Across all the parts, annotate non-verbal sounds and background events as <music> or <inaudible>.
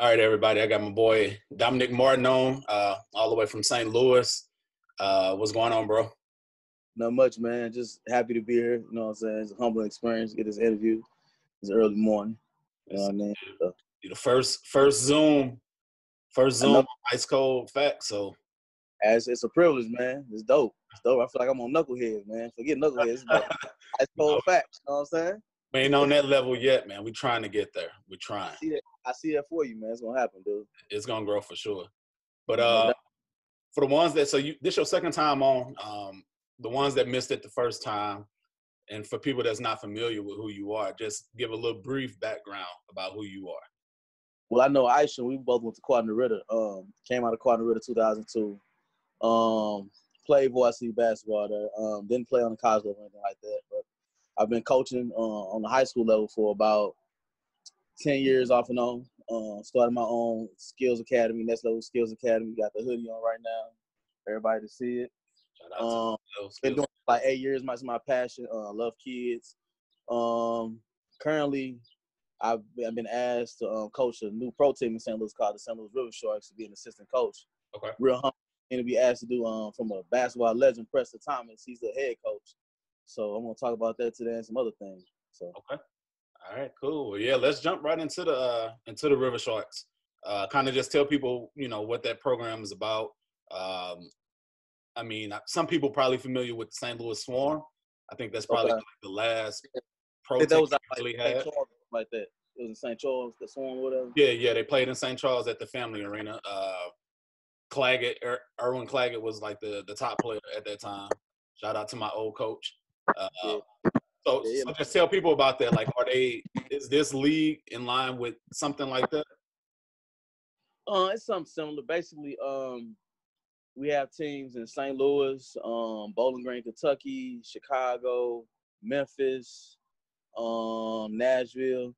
All right, everybody. I got my boy Dominic Martin on, uh, all the way from St. Louis. Uh, what's going on, bro? Not much, man. Just happy to be here. You know what I'm saying? It's a humbling experience to get this interview. It's early morning. You know what I mean? So, the first first Zoom, first Zoom ice cold fact. So as it's a privilege, man. It's dope. It's dope. I feel like I'm on knuckleheads, man. Forget knuckleheads. It's. <laughs> It's cold facts. You know what I'm saying? we ain't on that level yet, man. We trying to get there. We trying. That. I see that for you, man. It's gonna happen, dude. It's gonna grow for sure. But uh, for the ones that so you this your second time on, um, the ones that missed it the first time, and for people that's not familiar with who you are, just give a little brief background about who you are. Well, I know Aisha. We both went to Cardinal Ritter. Um, came out of Cardinal Ritter 2002. Um, played varsity basketball there. Um, didn't play on the college level or anything like that. But I've been coaching uh, on the high school level for about 10 years off and on. Uh, started my own skills academy, Next Level Skills Academy. Got the hoodie on right now. Everybody to see it. Um, to been doing it like eight years. My my passion. Uh, love kids. Um, currently, I've been, I've been asked to um, coach a new pro team in St. Louis called the St. Louis River Sharks to be an assistant coach. Okay. Real humble and to be asked to do um from a basketball legend, Preston Thomas. He's the head coach. So I'm gonna talk about that today and some other things. So Okay. All right, cool. Well, yeah, let's jump right into the uh, into the River Sharks. Uh, kind of just tell people, you know, what that program is about. Um, I mean, some people probably familiar with the St. Louis Swarm. I think that's probably Okay. like the last pro that was like St. had. Charles, like that. It was in St. Charles, the Swan, whatever. Yeah, yeah, they played in St. Charles at the Family Arena. Uh, Claggett, er, Erwin Claggett was like the the top player at that time. Shout out to my old coach. Uh, Yeah. So, Yeah, so just tell people about that. Like, are they? Is this league in line with something like that? Uh, it's something similar. Basically, um, we have teams in St. Louis, um, Bowling Green, Kentucky, Chicago, Memphis, um, Nashville,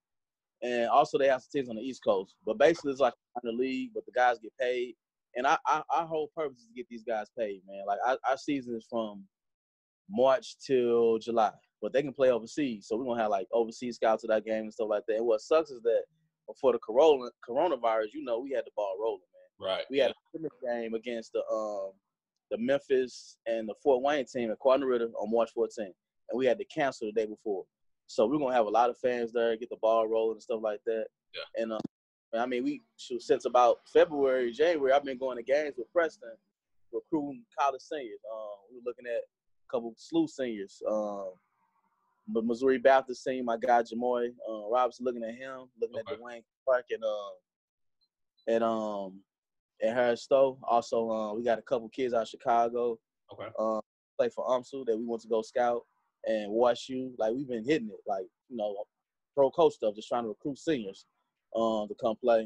and also they have some teams on the East Coast. But basically, it's like the league, but the guys get paid. And I, I, our whole purpose is to get these guys paid, man. Like our, our season is from March till July, but they can play overseas. So we're gonna have like overseas scouts to that game and stuff like that. And what sucks is that before the corona coronavirus, you know, we had the ball rolling, man. Right. We had a scrimmage game against the um the Memphis and the Fort Wayne team at Cardinal Ritter on March 14th, and we had to cancel the day before. So we're gonna have a lot of fans there, get the ball rolling and stuff like that. Yeah. And uh, I mean, we since about February, January, I've been going to games with Preston, recruiting college seniors. Um, we were looking at a couple SLU seniors. Um, but Missouri Baptist team, my guy Jamoy uh, Robinson, looking at him, looking Okay. at Dwayne Clark and um and um and Harris Stowe. Also, uh, we got a couple kids out of Chicago Okay. um, play for UMSL that we want to go scout and watch you. Like we've been hitting it, like you know, pro coach stuff, just trying to recruit seniors um, to come play.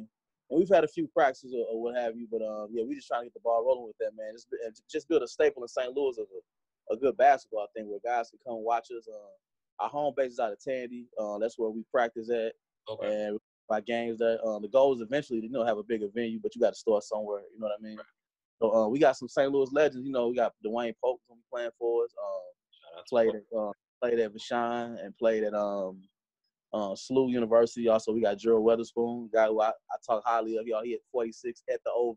And we've had a few practices or, or what have you, but um, yeah, we just trying to get the ball rolling with that, man. Just, just build a staple in St. Louis of a, a good basketball thing where guys can come watch us. Uh, our home base is out of Tandy. Uh, that's where we practice at, Okay. and by games that Um, the goal is eventually to you know have a bigger venue, but you got to start somewhere. You know what I mean? So uh, we got some St. Louis legends. You know, we got Dwayne Polk gonna be playing for us. Um, Shout out to played at uh, played at Vashon and played at um uh, SLU University. Also, we got Gerald Weatherspoon, guy who I, I talk highly of. Y'all, he had 46 at the OV.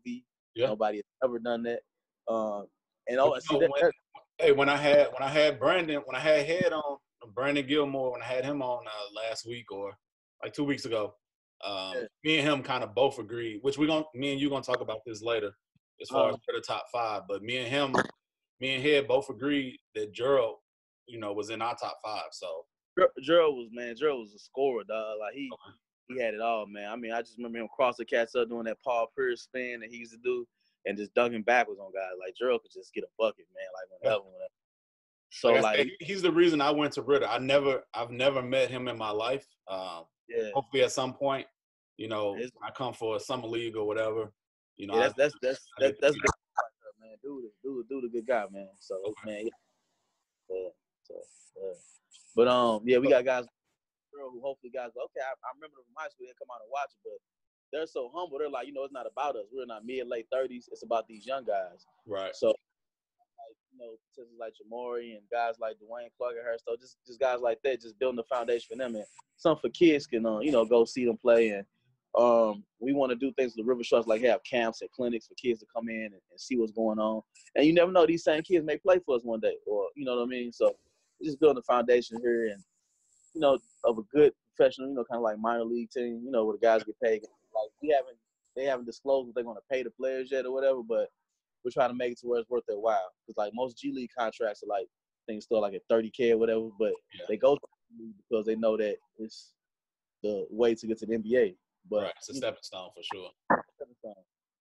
Yeah. Nobody has ever done that. Um, and oh, see, know, that, when- that- Hey, when I had when I had Brandon when I had head on Brandon Gilmore when I had him on uh, last week or like two weeks ago, um, Yeah. me and him kind of both agreed. Which we're gonna me and you gonna talk about this later as far as Uh-huh. for the top five. But me and him, me and Head both agreed that Gerald, you know, was in our top five. So Ger- Gerald was man. Gerald was a scorer, dog. Like he Okay. he had it all, man. I mean, I just remember him cross the cats up doing that Paul Pierce spin that he used to do, and just dunking backwards on guys. Like Gerald could just get a bucket, man. Like whenever, whenever. So like like, said, he's the reason I went to Ritter. I never I've never met him in my life. Um, yeah, hopefully at some point, you know, It's- I come for a summer league or whatever. You know, yeah I- that's that's that's I that's, get that's big, man. Dude really good guy, man. So man, yeah. So, yeah. But um, yeah, we got guys girl who hopefully guys go, okay, I, I remember them from high school, they come out and watch it, but they're so humble. They're like, you know, it's not about us. We're not mid late thirties. It's about these young guys. Right. So, know, sisters like Jamori and guys like Dwayne Clark and her, so just just guys like that, just building the foundation for them and some for kids can, uh, you know, go see them play and. Um, we want to do things with the River Sharks, like have camps and clinics for kids to come in and, and see what's going on. And you never know; these same kids may play for us one day, or you know what I mean. So, just building a foundation here, and you know, of a good professional, you know, kind of like minor league team, you know, where the guys get paid. Like we haven't, they haven't disclosed what they're going to pay the players yet or whatever, but we're trying to make it to where it's worth their while. Because like most G League contracts are like things still like at 30k or whatever, but Yeah. they go because they know that it's the way to get to the NBA. But right. It's a stepping stone for sure.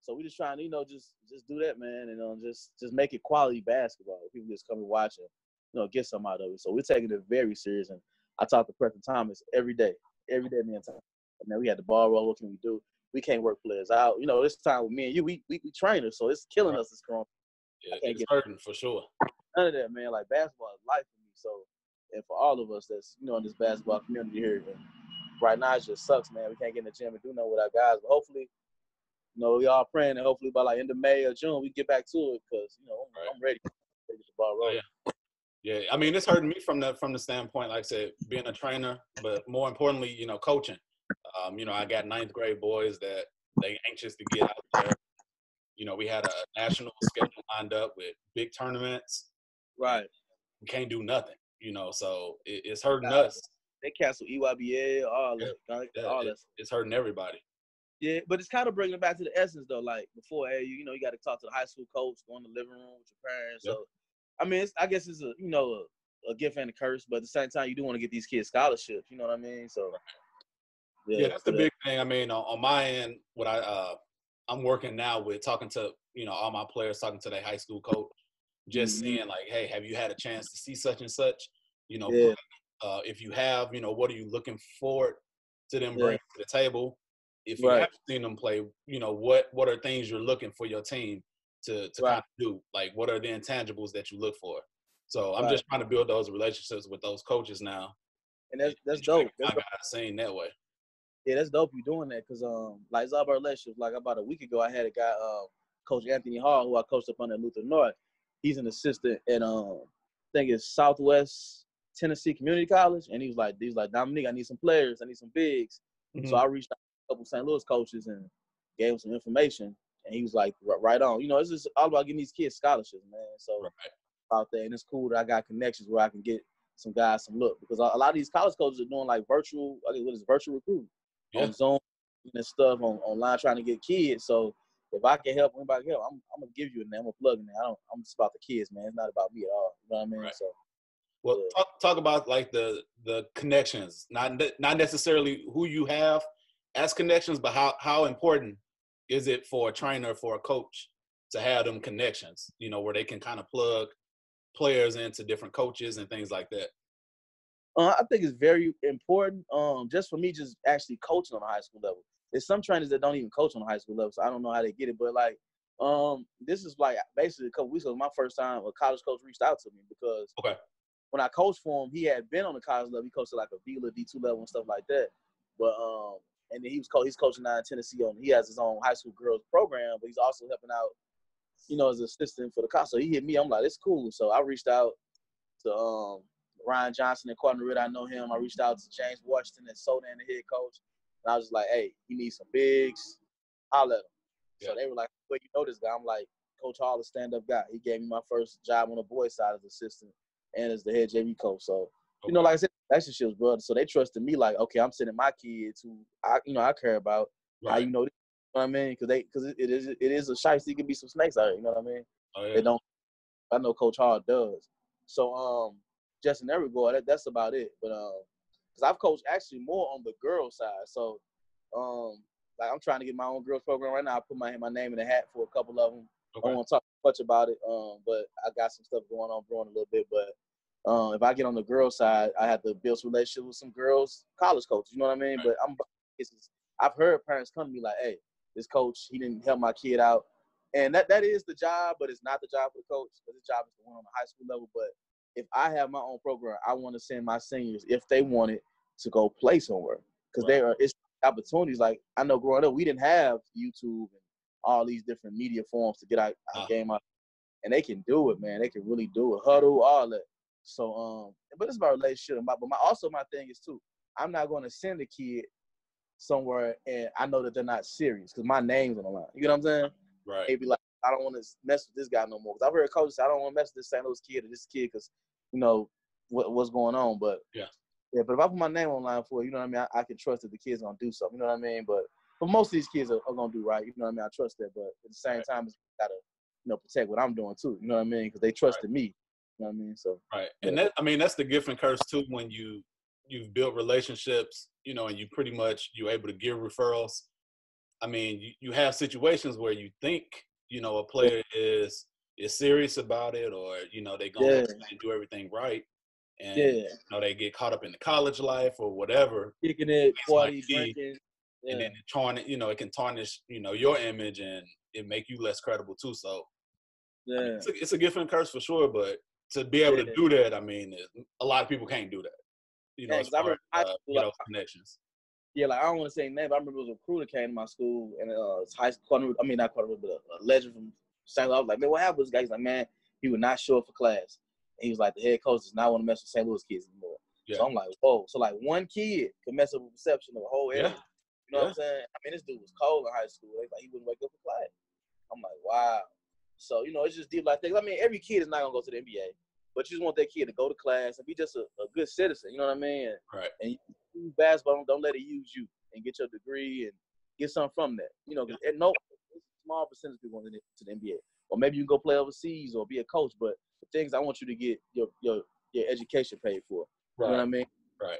So we just trying to, you know, just just do that, man, and um, just just make it quality basketball. People just come and watch and you know get some out of it. So we're taking it very serious. And I talk to Preston Thomas every day, every day, me and Thomas. Man, we had the ball roll. What can we do? We can't work players out. You know, this time with me and you, we we, we trainers, so it's killing Right. us. This corona. Yeah, it's hurting for sure. None of that, man. Like basketball is life for me. So, and for all of us that's you know in this basketball community here, right now it just sucks, man. We can't get in the gym and do nothing with our guys. But hopefully, you know, we all praying and hopefully by like end of May or June we get back to it because you know I'm, Right. I'm ready. ready the ball Oh, rolling. Yeah, I mean, it's hurting me from the from the standpoint, like I said, being a trainer, but more importantly, you know, coaching. Um, you know, I got ninth grade boys that they anxious to get out there. You know, we had a national schedule lined up with big tournaments. Right. We can't do nothing. You know, so it, it's hurting Nah, us. They cancel E EYBA, all Yeah. that, Yeah, all it- that. it's hurting everybody. Yeah, but it's kind of bringing it back to the essence though. Like before, hey, you, you know, you got to talk to the high school coach, go in the living room with your parents. Yep. So, I mean, it's, I guess it's a you know a, a gift and a curse, but at the same time, you do want to get these kids scholarships. You know what I mean? So, Yeah, that's the uh, big thing. I mean, on, on my end, what I uh, I'm working now with talking to you know all my players, talking to their high school coach, just Mhm. seeing like, hey, have you had a chance to see such and such? You know, Yeah. uh, if you have, you know, what are you looking forward to them Yeah. bringing to the table? If you Right. haven't seen them play, you know, what what are things you're looking for your team to to Right. kind of do? Like, what are the intangibles that you look for? So I'm Right. just trying to build those relationships with those coaches now. and that's that's and try to dope. That's my guys seen that way. Yeah, that's dope. You doing that because um, like all about. Like about a week ago, I had a guy, uh, Coach Anthony Hall, who I coached up under Luther North. He's an assistant at um, I think it's Southwest Tennessee Community College, and he was like, he was like Dominique, I need some players, I need some bigs. Mm-hmm. So I reached out to a couple St. Louis coaches and gave him some information, and he was like, "Right- on. You know, it's just all about getting these kids scholarships, man. So Right. out there, and it's cool that I got connections where I can get some guys some look because a lot of these college coaches are doing like virtual, I think what is virtual recruiting Yeah. on Zoom and stuff on online trying to get kids. So if I can help anybody help, I'm, I'm gonna give you a name. I'm gonna plug in there. I don't. I'm just about the kids, man. It's not about me at all. You know what I mean? Right. So Well, Yeah. talk talk about like the the connections, not not necessarily who you have as connections, but how how important is it for a trainer for a coach to have them connections? You know, where they can kind of plug players into different coaches and things like that. Uh, I think it's very important. Um, just for me, just actually coaching on a high school level. There's some trainers that don't even coach on a high school level, so I don't know how they get it. But like, um, this is like basically a couple weeks ago. My first time a college coach reached out to me because Okay. when I coached for him, he had been on the college level. He coached at like a VLA D two level and stuff like that. But um, and then he was co- he's coaching now in Tennessee. On he has his own high school girls program, but he's also helping out, you know, as an assistant for the college. So he hit me. I'm like, it's cool. So I reached out to um Ryan Johnson and Cardinal Ritter. I know him. I reached out to James Washington and Soldan the head coach. And I was just like, hey, you need some bigs. I'll let him. So they were like, well, you know this guy. I'm like, Coach Hall, a stand-up guy. He gave me my first job on the boys' side as assistant and as the head JV coach. So, you know, like I said, relationships, brother. So they trusted me, like, okay, I'm sending my kids who I, you know, I care about. How you know this? You know what I mean? Because they, because it, it is, it is a shiesty. It can be some snakes out here. You know what I mean? Oh, yeah. They don't. I know Coach Hall does. So um, just in that regard, that, that's about it. But um, because I've coached actually more on the girls side. So um, like I'm trying to get my own girls program right now. I put my my name in the hat for a couple of them. I Okay. don't want to talk much about it. Um, but I got some stuff going on brewing a little bit. But um, if I get on the girls side, I have to build some relationship with some girls college coaches. You know what I mean? Right. But I'm. I've heard parents come to me like, "Hey, this coach, he didn't help my kid out. and that that is the job, but it's not the job for the coach. The job is the one on the high school level. But if I have my own program, I want to send my seniors if they want it to go play somewhere because Right. there are it's opportunities. Like I know growing up, we didn't have YouTube and all these different media forms to get our, our Uh-huh. game out, and they can do it, man. They can really do it. Huddle, all that. So, um, but it's about relationship. My, but my also my thing is too. I'm not going to send a kid somewhere and I know that they're not serious because my name's on the line. You know what I'm saying? Right. Maybe like I don't want to mess with this guy no more. Cause I've heard coaches say I don't want to mess with this St. Louis kid or this kid because you know what, what's going on. But Yeah. yeah. But if I put my name online for it, you know what I mean. I, I can trust that the kid's gonna do something. You know what I mean. But but most of these kids are, are gonna do right. You know what I mean. I trust that. But at the same Right. time, it's gotta you know protect what I'm doing too. You know what I mean? Because they trusted me. You know what I mean. So Right. And Yeah. that I mean that's the gift and curse too when you you've built relationships, you know, and you pretty much you're able to give referrals. I mean, you, you have situations where you think, you know, a player is is serious about it or, you know, they gonna Yeah. do everything right. And yeah, you know, they get caught up in the college life or whatever. kicking it, party, drinking. Yeah. And then it tarnish, you know, it can tarnish, you know, your image and it make you less credible too. So I mean, yeah. it's, a, it's a gift and curse for sure, but to be able to do that, I mean, a lot of people can't do that. You know, Yeah, as I far as, remember high uh, know, like- connections. Yeah, like I don't want to say name, but I remember it was a recruiter came to my school and uh, high school. I mean, not quarter, but a, a legend from St. Louis. I was like, man, what happened with this guy? He's like, man, he would not show up for class. And he was like, the head coach does not want to mess with St. Louis kids anymore. Yeah. So I'm like, whoa. So like one kid could mess up the perception of a whole area. Yeah. You know what I'm saying? I mean, this dude was cold in high school. Like he wouldn't wake up for class. I'm like, wow. So you know, it's just deep like things. I mean, every kid is not gonna go to the NBA, but you just want that kid to go to class and be just a, a good citizen. You know what I mean? Right. And basketball, don't, let it use you and get your degree and get something from that. You know, it, no small percentage of people want to the NBA, or maybe you can go play overseas or be a coach. But the things I want you to get your your your education paid for. You know what I mean? Right.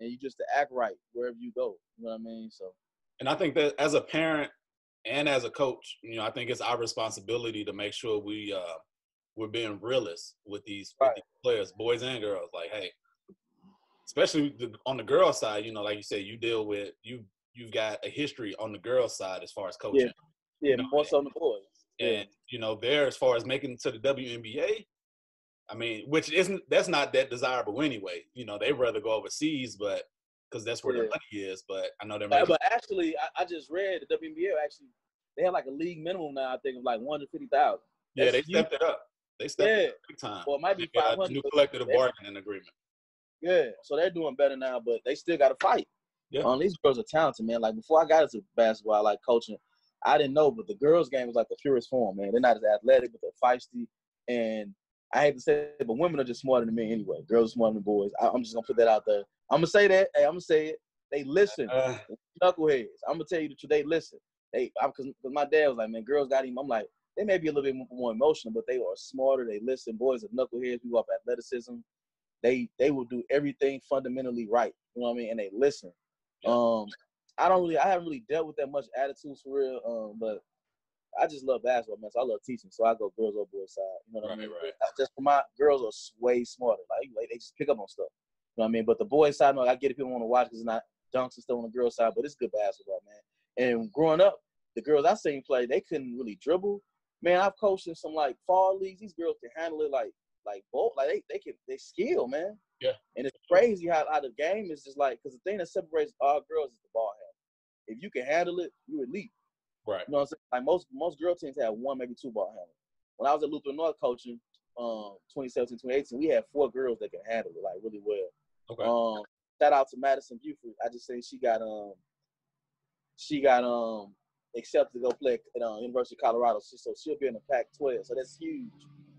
And you just to act right wherever you go. You know what I mean? So And I think that as a parent and as a coach, you know, I think it's our responsibility to make sure we uh we're being realists with these, with these players, boys and girls. Like, hey, especially the, on the girl side, you know, like you said, you deal with you you've got a history on the girl side as far as coaching. yeah, know, more so than the boys. Yeah. and you know there as far as making it to the WNBA. I mean, which isn't that's not that desirable anyway. You know, they'd rather go overseas, but because that's where the Yeah. money is. But I know they're Uh, making, but actually, I, I just read the WNBA actually they have like a league minimum now. I think of like one hundred fifty thousand. yeah, they huge. stepped it up. They stepped Yeah. it up big time. Well, it might be five hundred. new collective bargaining agreement. Yeah, so they're doing better now, but they still got to fight. Yeah. Um, these girls are talented, man. Like before I got into basketball, I like coaching. I didn't know, but the girls' game is like the purest form, man. They're not as athletic, but they're feisty. And I hate to say it, but women are just smarter than men anyway. Girls are smarter than boys. I, I'm just gonna put that out there. I'm gonna say that. Hey, I'm gonna say it. They listen. Uh, Knuckleheads. I'm gonna tell you the truth. They listen. They because my dad was like, man, girls got him. I'm like, they may be a little bit more emotional, but they are smarter. They listen. Boys are knuckleheads. We off athleticism. They they will do everything fundamentally right. You know what I mean? And they listen. Um, I don't really, I haven't really dealt with that much attitudes for real. Um, but I just love basketball, man. So I love teaching. So I go girls or boys side. You know what I mean? right. Just for my girls are way smarter. Like, like they just pick up on stuff. You know what I mean? But the boys side, no, I get it. People want to watch because it's not dunks and stuff on the girls side, but it's good basketball, man. And growing up, the girls I seen play, they couldn't really dribble. Man, I've coached in some like fall leagues. These girls can handle it like like both. Like they they can they skill, man. Yeah. And it's crazy how, how the game is just like because the thing that separates all girls is the ball handle. If you can handle it, you elite. right. You know what I'm saying? Like most most girl teams have one, maybe two ball handlers. When I was at Luther North coaching, um, 2017, 2018, we had four girls that could handle it like really well. Okay. Um, shout out to Madison Buford. I just think she got um, she got um accepted to go play at um, University of Colorado. So, so she'll be in the Pac-12. So that's huge.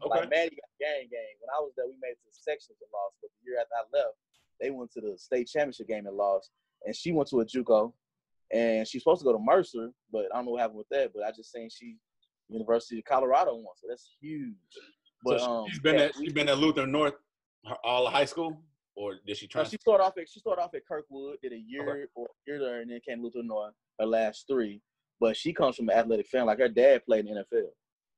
Okay. Like Maddie got gang gang. When I was there, we made it to sections and lost. But the year after I left, they went to the state championship game and lost. And she went to a JUCO, and she's supposed to go to Mercer, but I don't know what happened with that. But I just saying she University of Colorado won, so that's huge. But so um, she's been yeah, at she's been at Luther North her- all of high school, or did she No, transfer? she started off at she started off at Kirkwood, did a year or a year there, and then came to Luther North her last three. But she comes from an athletic family. Like her dad played in the NFL.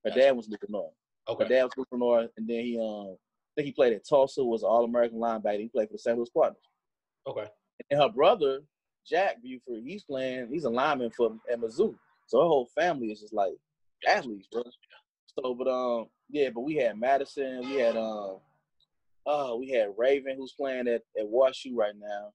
Her Gotcha. dad was Luther North. Okay. dad was Luther North, and then he um I think he played at Tulsa, was an All American linebacker. He played for the St. Louis Cardinals. Okay. And her brother Jack Buford, he's playing. He's a lineman for at Mizzou. So her whole family is just like athletes, bro. So, but um, yeah, but we had Madison, we had um, oh, we had Raven who's playing at at WashU right now.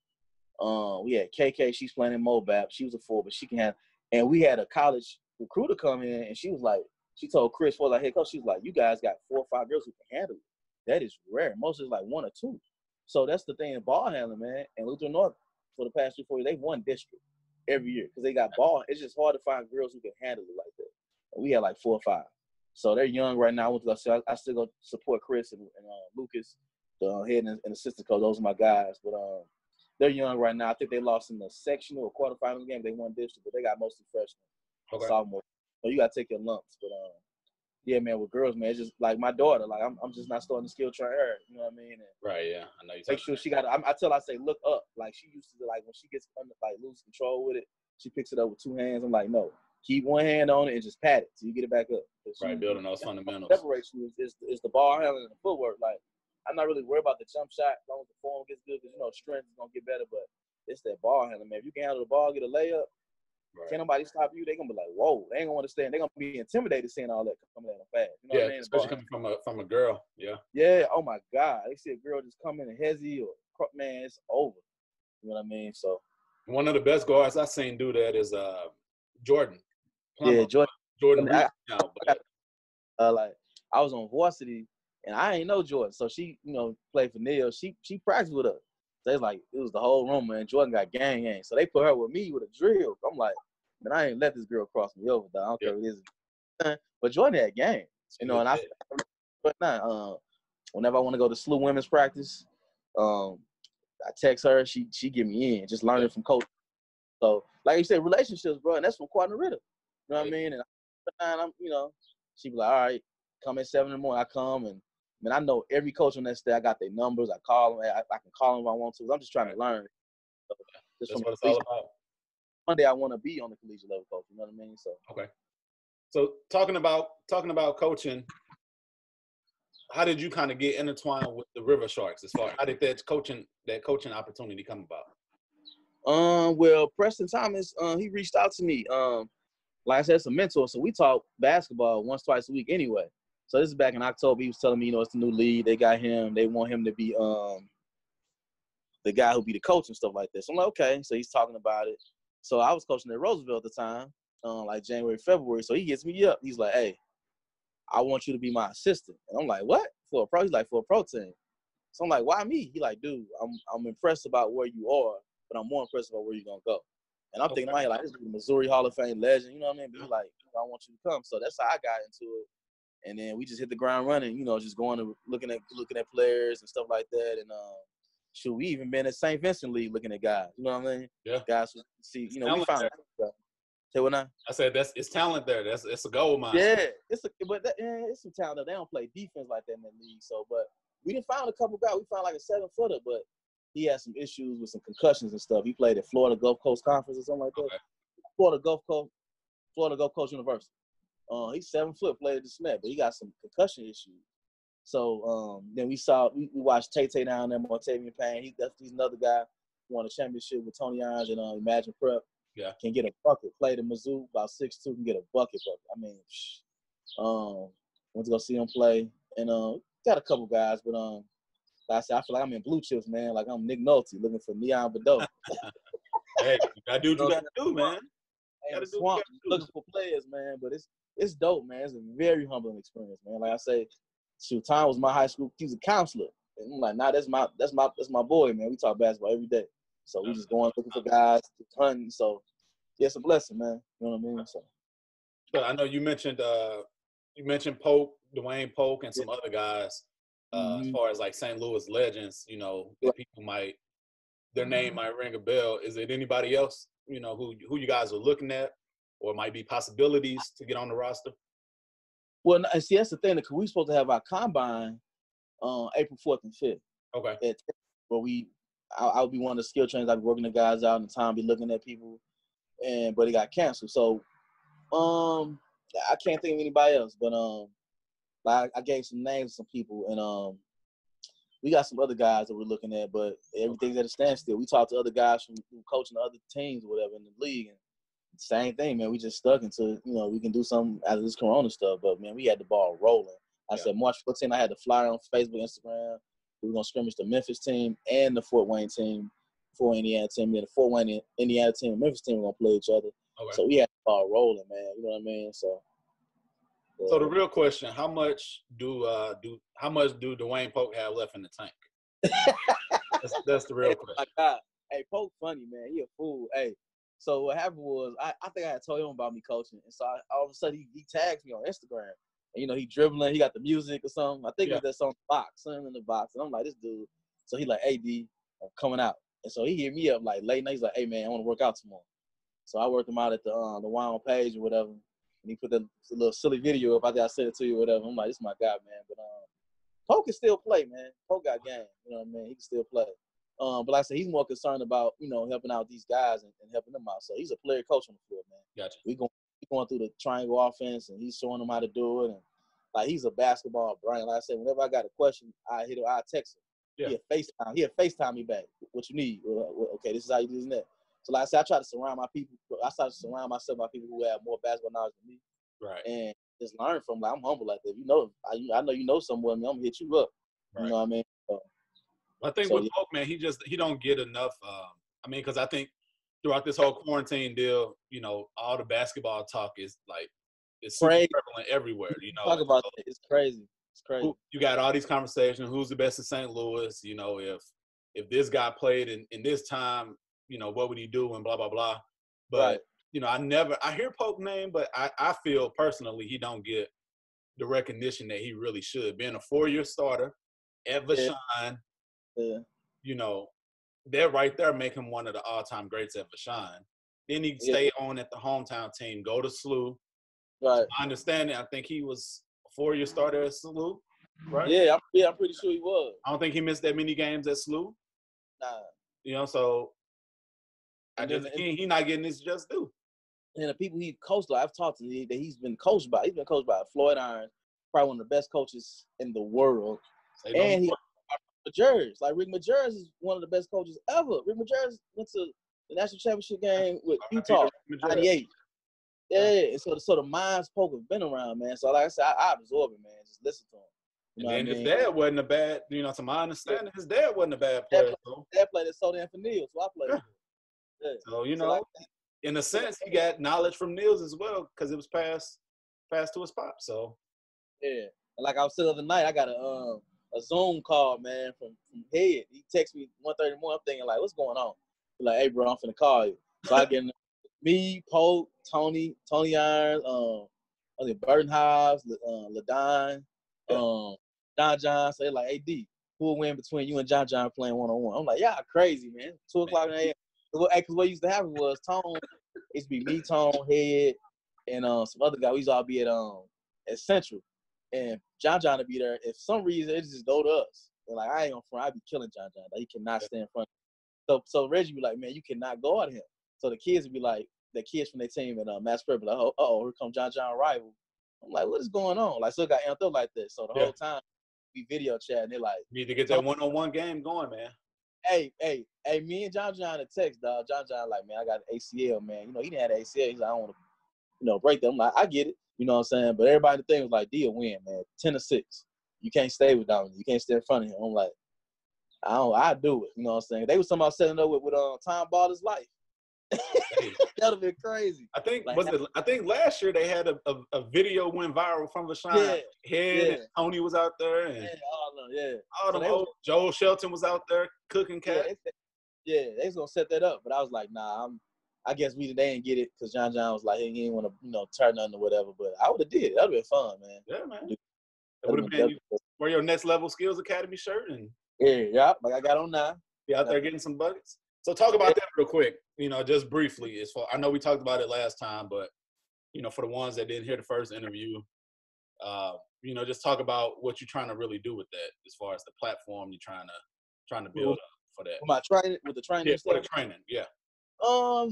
Um, we had KK, she's playing in Mobap. She was a four, but she can have. And we had a college recruiter come in, and she was like, she told Chris for like, hey, coach, she's like, you guys got four or five girls who can handle it. That is rare. Most is like one or two. So that's the thing in ball handling, man. And Luther North for the past three, four years, they won district every year because they got ball. It's just hard to find girls who can handle it like that. And we had like four or five. So they're young right now. I went to go, I, I still go support Chris and, and uh, Lucas, the head and, and assistant coach. Those are my guys. But um, they're young right now. I think they lost in the sectional or quarterfinal game. They won district, but they got mostly freshmen, okay. sophomore. So you gotta take your lumps. But um, yeah, man, with girls, man, it's just like my daughter. Like I'm, I'm just not starting to skill train her. You know what I mean? And right. Yeah, I know you. Make sure she got. I, I tell I say, look up. Like she used to like when she gets under, like lose control with it, she picks it up with two hands. I'm like, no, keep one hand on it and just pat it so you get it back up. Right, building those fundamentals. Separation is, is, is the ball handling and the footwork. Like I'm not really worried about the jump shot as long as the form gets good because you know strength is gonna get better. But it's that ball handling, man. If you can handle the ball, get a layup, right. can't nobody stop you. They're gonna be like, whoa, they ain't gonna understand. They're gonna be intimidated seeing all that coming at them fast. You know yeah, what I mean? especially coming from a from a girl. Yeah. Yeah. Oh my God, they see a girl just coming in and hezzy or man, it's over. You know what I mean? So. One of the best guards I've seen do that is uh Jordan. Plummer. Yeah, Jordan. Jordan. I, now, but... uh, like I was on varsity and I ain't know Jordan, so she, you know, played for Neil. She she practiced with us. They like it was the whole room, man. Jordan got gang gang, so they put her with me with a drill. I'm like, man, I ain't let this girl cross me over. Though. I don't care what it is. But Jordan had game, you know. And I, but now, uh, whenever I want to go to SLU women's practice, um, I text her. She she get me in, just learning from coach. So, like you said, relationships, bro, and that's from Cardinal Ritter. You know what I mean? And I'm, you know, she be like, all right, come at seven in the morning. I come and I mean, I know every coach on that staff. I got their numbers. I call them. I, I can call them if I want to. I'm just trying to learn. So, just That's what it's all about. One day I want to be on the collegiate level coach. You know what I mean? So okay. So talking about talking about coaching, how did you kind of get intertwined with the River Sharks? As far as how did that coaching that coaching opportunity come about? Um. Well, Preston Thomas, uh, he reached out to me. Um, like I said, it's a mentor. So we talk basketball once, twice a week anyway. So this is back in October. He was telling me, you know, it's the new league. They got him. They want him to be um the guy who be the coach and stuff like this. I'm like, okay. So he's talking about it. So I was coaching at Roosevelt at the time, um, like January, February. So he gets me up. He's like, hey, I want you to be my assistant. And I'm like, what? For a pro? He's like, for a pro team. So I'm like, why me? He like, dude, I'm I'm impressed about where you are, but I'm more impressed about where you're gonna go. And I'm okay. thinking, like, this is the Missouri Hall of Fame legend. You know what I mean? But he's like, I want you to come. So that's how I got into it and then we just hit the ground running. You know, just going to looking at looking at players and stuff like that. And um, should we even been at St. Vincent League looking at guys? You know what I mean? Yeah. Guys, see, you know, we found. Say what now? I said that's it's talent there. That's it's a goal mine. Yeah, it's a but that, yeah, it's some talent. They don't play defense like that in the league. So, but we didn't find a couple guys. We found like a seven footer, but he had some issues with some concussions and stuff. He played at Florida Gulf Coast Conference or something like that. Okay. Florida Gulf Coast, Florida Gulf Coast University. Uh, he's seven foot, played the snap, but he got some concussion issues. So um, then we saw we, we watched Tay Tay down there, Montavian Payne. He that's he's another guy who won a championship with Tony Irons and uh, Imagine Prep. Yeah, can get a bucket. Played in Mizzou, about six two, can get a bucket. But I mean, um, went to go see him play, and um, got a couple guys, but um, like I said, I feel like I'm in blue chips, man. Like I'm Nick Nolte looking for Neon Boudeaux. <laughs> hey, you gotta do what you gotta do, man. Hey, swamp, looking for players, man. But it's it's dope, man. It's a very humbling experience, man. Like I say, shoot, Tom was my high school. He was a counselor, and I'm like, nah, that's my that's my that's my boy, man. We talk basketball every day, so we just going looking for guys, hunting. So yeah, it's a blessing, man. You know what I mean? So. But I know you mentioned uh you mentioned Polk, Dwayne Polk, and some yeah. other guys. Uh, mm-hmm. As far as like St. Louis legends, you know, yeah. people might their name mm-hmm. might ring a bell. Is it anybody else, you know, who who you guys are looking at? Or might be possibilities to get on the roster? Well, see, that's the thing. Because we're supposed to have our combine uh, April 4th and 5th. Okay. At, where we, I'll, I'll, be one of the skill trainers. I'll be working the guys out, and the time be looking at people, and but it got canceled. So, um, I can't think of anybody else. But um, like I gave some names to some people, and um, we got some other guys that we're looking at, but everything's at a standstill. We talked to other guys from, from coaching other teams or whatever in the league, and same thing, man. We just stuck until you know we can do something out of this Corona stuff. But man, we had the ball rolling. I yeah. said March 14. I had the flyer on Facebook, Instagram. We were gonna scrimmage the Memphis team and the Fort Wayne team, Fort Indiana team. Then the Fort Wayne Indiana team and Memphis team were gonna play each other. Okay. So we had the ball rolling, man. You know what I mean? So. So the real question: How much do uh do how much do Dwayne Polk have left in the tank? <laughs> that's, that's, the real question. Oh my God. Hey, Polk, funny man. He a fool. Hey, so what happened was I, I think I had told him about me coaching, and so I, all of a sudden he, he tags me on Instagram. And, you know, he dribbling, he got the music or something. I think yeah. it was that song box, something in the box. And I'm like, this dude. So he like, hey D, I'm coming out. And so he hit me up like late night. He's like, hey man, I want to work out tomorrow. So I worked him out at the uh, the Wild page or whatever. And he put the little silly video up. I think I sent it to you or whatever. I'm like, this is my guy, man. But um, Polk can still play, man. Polk got game. You know what I mean? He can still play. Um, but like I said, he's more concerned about you know helping out these guys and, and helping them out. So he's a player coach on the floor, man. Gotcha. We going we going through the triangle offense, and he's showing them how to do it. And like he's a basketball brain. Like I said, whenever I got a question, I hit him, I text him. Yeah. He'll FaceTime. He'll FaceTime me back. What you need? Okay, this is how you do that. So like I said, I try to surround my people. I try to surround myself by people who have more basketball knowledge than me. Right. And just learn from. Like I'm humble like that. If you know, I, I know you know someone. I'm gonna hit you up. Right. You know what I mean? I think so, with. Polk, man, he just he don't get enough. Um, I mean, because I think throughout this whole quarantine deal, you know, all the basketball talk is like it's super prevalent everywhere. You know, talk about so, it. It's crazy. It's crazy. You got all these conversations. Who's the best in St. Louis? You know, if if this guy played in, in this time, you know, what would he do and blah blah blah. But right. you know, I never I hear Polk name, but I, I feel personally he don't get the recognition that he really should. Being a four year starter ever yeah. Yeah. you know, they're right there make him one of the all time greats at Vashon. Then he yeah. stay on at the hometown team, go to SLU. Right. I understand it. I think he was a four year starter at SLU. Right? Yeah, I'm, yeah, I'm pretty sure he was. I don't think he missed that many games at SLU. Nah. You know, so I just he, he not getting his just due. And the people he coached, I've talked to that he's been coached by. He's been coached by Floyd Irons, probably one of the best coaches in the world. and he Majerus. Like Rick Majerus is one of the best coaches ever. Rick Majerus went to the national championship game with Utah, '98. Yeah, and so the so the minds Polk have been around, man. So like I said, I, I absorb it, man. Just listen to him. You and his mean? dad wasn't a bad, you know, to my understanding, his dad wasn't a bad player. Dad, so. dad played at Soldan for Neil, so I played. Yeah. yeah. So you so know, like, in a sense, he got knowledge from Nils as well because it was passed passed to his pop. So yeah, and like I was saying the other night, I got a um a Zoom call, man, from from Head. He texted me one thirty more. I'm thinking like, what's going on? He's like, hey, bro, I'm finna call you. So I get <laughs> me, Polk, Tony, Tony Irons, um, I think Burton Hobbs, uh, Ladon, um, John John. So they're like, hey, D, who will win between you and John John playing one on one? I'm like, yeah, crazy, man. Two o'clock in the a.m. Because what used to happen was Tone, it used to be me, Tone, Head, and um, some other guy. We used to all be at um at Central and John John to be there. If some reason it just go to us, like I ain't on front, I'd be killing John John. Like he cannot stay in front. So so Reggie be like, man, you cannot go at him. So the kids would be like, the kids from their team and uh, Mass Prep be like, oh, oh, here come John John rival. I'm like, what is going on? Like, still got amped up like this. So the yeah. whole time we video chat, and they're like, you need to get that one on one game going, man. Hey, hey, hey, me and John John a text, dog. John John like, man, I got ACL, man. You know, he didn't have ACL. He's like, I don't want to, you know, break them. I'm like, I get it. You know what I'm saying? But everybody the thing was like, D win, man. Ten to six. You can't stay with Dominic. You can't stay in front of him. I'm like, I don't I do it. You know what I'm saying? They was somehow setting up with, with uh, Tom Baller's life. <laughs> That'd have been crazy. I think like, was it, I think last year they had a, a, a video went viral from Vashon. Yeah, Head yeah. and Tony was out there and yeah, all them, yeah. All so them old, Joel Shelton was out there cooking cat. Yeah, they, yeah, they was gonna set that up, but I was like, nah, I'm I guess we they didn't get it because John John was like he didn't want to you know turn nothing or whatever. But I would have did. That'd been fun, man. Yeah, man. It would have been, been wear your next level skills academy shirt and yeah, yeah, like I got on now. Be out there getting some buckets. So talk about that real quick. You know, just briefly. As far I know we talked about it last time, but you know, for the ones that didn't hear the first interview, uh, you know, just talk about what you're trying to really do with that, as far as the platform you're trying to trying to build up for that. With my training, with the training, yeah, for the training, yeah. Um,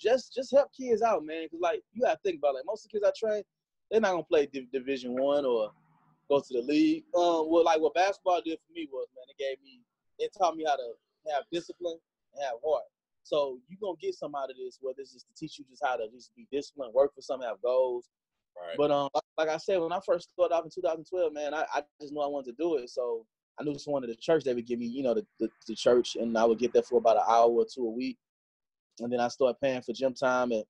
just just help kids out, man. Cause like you gotta think about it. like most of the kids I train, they're not gonna play Div- Division One or go to the league. Um, what like what basketball did for me was, man, it gave me, it taught me how to have discipline and have heart. So you gonna get some out of this, whether it's just to teach you just how to just be disciplined, work for something, have goals. Right. But um, like, like I said, when I first started off in 2012, man, I, I just knew I wanted to do it. So I knew someone at the church that would give me, you know, the, the, the church, and I would get there for about an hour or two a week. And then I started paying for gym time at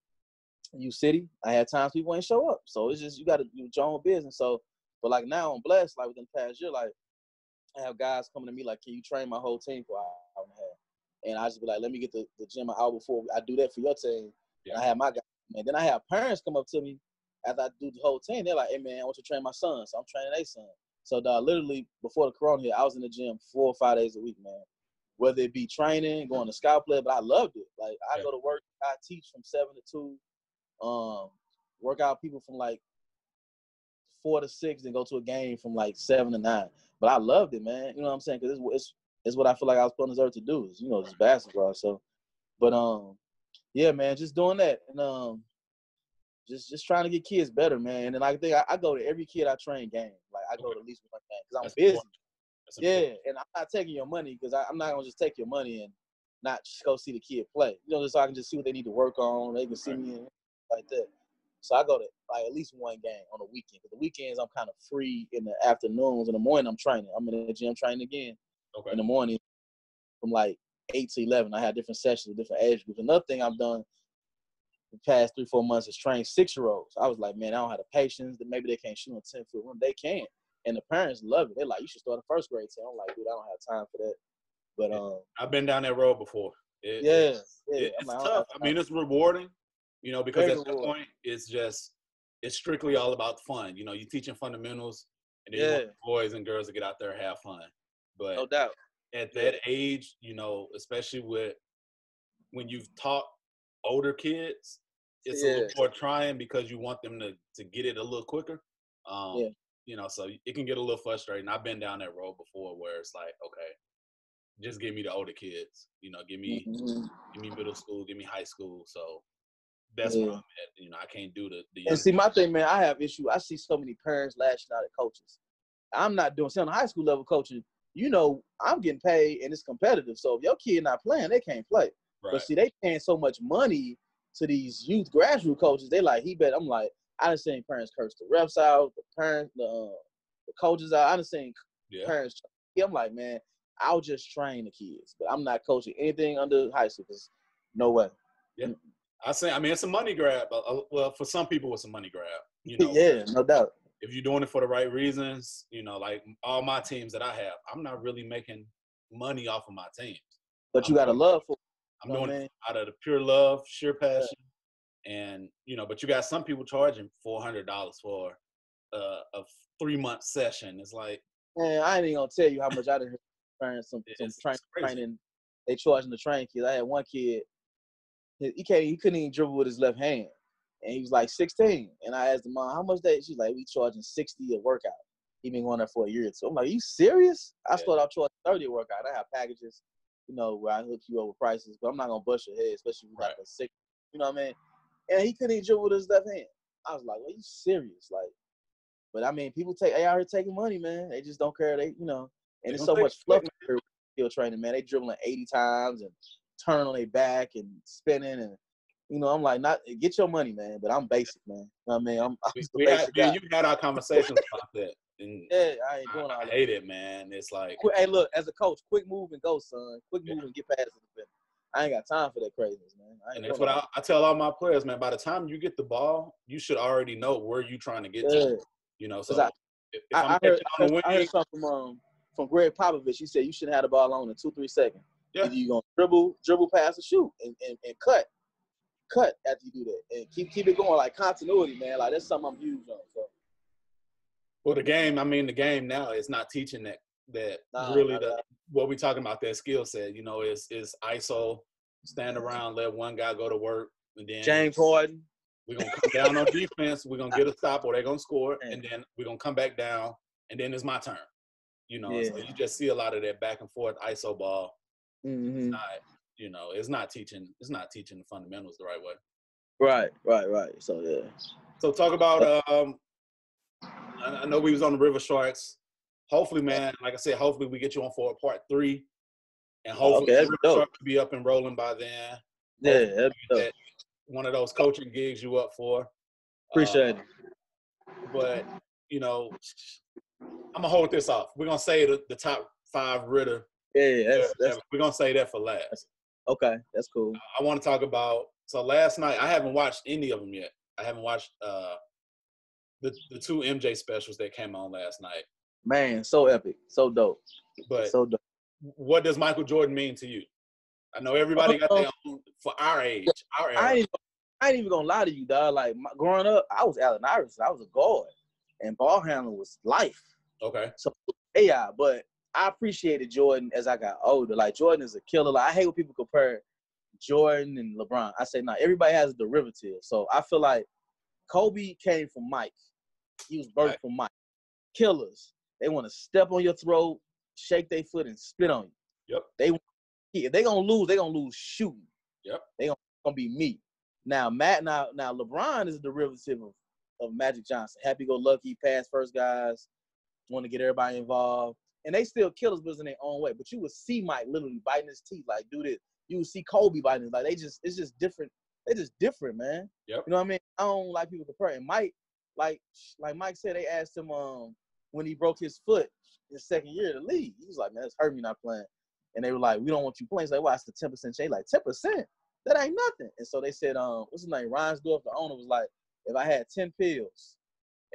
U City. I had times people ain't show up, so it's just you got to do your own business. So, but like now I'm blessed. Like within the past year, like I have guys coming to me like, "Can you train my whole team for an hour and a half?" And I just be like, "Let me get the, the gym an hour before I do that for your team." Yeah. And I have my guys. And then I have parents come up to me as I do the whole team. They're like, "Hey man, I want you to train my son," so I'm training their son. So dog, literally before the corona hit, I was in the gym four or five days a week, man. Whether it be training, going to scout play, but I loved it. Like I Yeah. go to work, I teach from seven to two, um, work out people from like four to six, then go to a game from like seven to nine. But I loved it, man. You know what I'm saying? Because it's, it's it's what I feel like I was put on this earth to do. Is you know, just basketball. So, but um, yeah, man, just doing that and um, just just trying to get kids better, man. And I think I, I go to every kid I train game. Like I go to at least one game because I'm That's busy. important. Yeah, and I'm not taking your money because I'm not gonna just take your money and not just go see the kid play. You know, just so I can just see what they need to work on. They can see Right. me like that. So I go to like at least one game on the weekend. Because the weekends I'm kind of free in the afternoons. In the morning I'm training. I'm in the gym training again Okay. in the morning from like eight to eleven. I had different sessions with different age groups. Another thing I've done the past three four months is train six year olds. I was like, man, I don't have the patience. That maybe they can't shoot on ten foot room. They can, and the parents love it. They're like, you should start a first grade team. I'm like, dude, I don't have time for that. But um, I've been down that road before. It- yeah, it's- yeah. it's like, tough. have I mean, it's rewarding, you know, because Very at that point, it's just it's strictly all about fun. You know, you're teaching fundamentals, and then you want Yeah. the boys and girls to get out there and have fun. But no doubt. at Yeah. that age, you know, especially with when you've taught older kids, it's a little more trying because you want them to to get it a little quicker. Um, Yeah. You know, so it can get a little frustrating. I've been down that road before where it's like, okay, just give me the older kids. You know, give me Mhm. give me middle school, give me high school. So that's where I'm at. You know, I can't do the the And see, my thing, man, I have issue. I see so many parents lashing out at coaches. I'm not doing. See, on the high school level coaching, you know, I'm getting paid and it's competitive. So if your kid not playing, they can't play. right. But see, they paying so much money to these youth grassroots coaches. They like he bet. I'm like, I done seen parents curse the refs out, the parents, the uh, the coaches out. I done seen yeah. parents. I'm like, man, I'll just train the kids, but I'm not coaching anything under high school. 'cause no way. Yeah, I say, I mean, it's a money grab. Uh, Well, for some people, it's a money grab. You <laughs> know, yeah, no doubt. if you're doing it for the right reasons, you know, like all my teams that I have, I'm not really making money off of my teams. But you I'm- got to love for. I'm doing it out of the pure love, sheer passion, and you know. But you got some people charging four hundred dollars for uh, a three month session. It's like Man, I ain't even gonna tell you how much I heard parents some some train, training. They charging the train kids. I had one kid. He he can't. He couldn't even dribble with his left hand, and he was like 16. And I asked the mom, "How much that?" She's like, "We charging 60 a workout." He been going there for a year or two. I'm like, "You serious?" I Yeah. started out charging 30 a workout. I have packages, you know, where I hook you up with prices, but I'm not gonna bust your head, especially with like a sick. You know what I mean? And he couldn't even dribble with his left hand. I was like, "Are you serious?" Like, but I mean, people take they out here taking money, man. They just don't care. They, you know, and it's so much fluff skill training, man. They dribbling 80 times and turning on their back and spinning and you know, I'm like, not get your money, man. But I'm basic, man. You know what I mean, I'm, I'm we, just a we had, me you had our conversations about that, and <laughs> Yeah, I ain't I, doing all I that. hate it, man. It's like hey, look, as a coach, quick move and go, son. Quick Yeah. move and get past the defender. I ain't got time for that craziness, man. I And that's what I, I tell all my players, man. By the time you get the ball, you should already know where you're trying to get. Yeah. to. You know, so I- if, if I, I'm I, heard, I, on the heard, heard something from um, from Gregg Popovich. He said you shouldn't have the ball on in two, three seconds. Yeah. Either you gonna dribble, dribble, pass, or shoot, and, and, and cut, cut after you do that, and keep keep it going like continuity, man. Like that's something I'm huge on. So well, the game. I mean, the game now is not teaching that that really the at what we're talking about that skill set. You know, is is ISO, stand around, let one guy go to work, and then James Harden, We're gonna come down on defense. We're gonna get a stop, or they're gonna score, <laughs> and then we're gonna come back down, and then it's my turn. You know, so you just see a lot of that back and forth ISO ball. mm-hmm. Not, you know, it's not teaching. It's not teaching the fundamentals the right way. right, right, right. So yeah, So talk about. Um, I I know we was on the River Sharks. Hopefully, man, like I said, hopefully we get you on for a part three, and hopefully Okay, that's the River dope. Sharks will be up and rolling by then. Yeah, Hopefully that's you dope. get one of those coaching gigs you up for. appreciate Uh, it. But you know, I'm gonna hold this off. We're gonna say the, the top five Ritter. Yeah, yeah, that's, that's We're gonna say that for last. okay. That's cool. I want to talk about. So last night, I haven't watched any of them yet. I haven't watched uh, the the two MJ specials that came on last night. Man, so epic, so dope, But so dope. what does Michael Jordan mean to you? I know everybody got uh, their own for our age, our I ain't, even- I ain't even gonna lie to you, dog. Like my, growing up, I was Allen Iverson. I was a guard, and ball handling was life. Okay, So AI, but I appreciated Jordan as I got older. Like Jordan is a killer. Like I hate when people compare Jordan and LeBron. I say no, everybody has a derivative. So I feel like Kobe came from Mike. He was birthed Right. from Mike. Killers. They want to step on your throat, shake their foot, and spit on you. Yep. They if they gonna lose, they gonna lose shooting. Yep. They gonna, gonna be me. Now Matt now now LeBron is a derivative of, of Magic Johnson. Happy go lucky, pass first guys, want to get everybody involved. And they still killers, but it's in their own way. But you would see Mike literally biting his teeth, like do this. You would see Kobe biting his like they just it's just different. They just different, man. Yep. You know what I mean? I don't like people comparing. Mike, like like Mike said, they asked him um when he broke his foot his second year to leave. He was like, man, it's hurt me not playing. And they were like, we don't want you playing. He's like, why? It's the 10% change. Like, 10%? That ain't nothing. And so they said, um, what's his name? Reinsdorf, the owner, was like, if I had 10 pills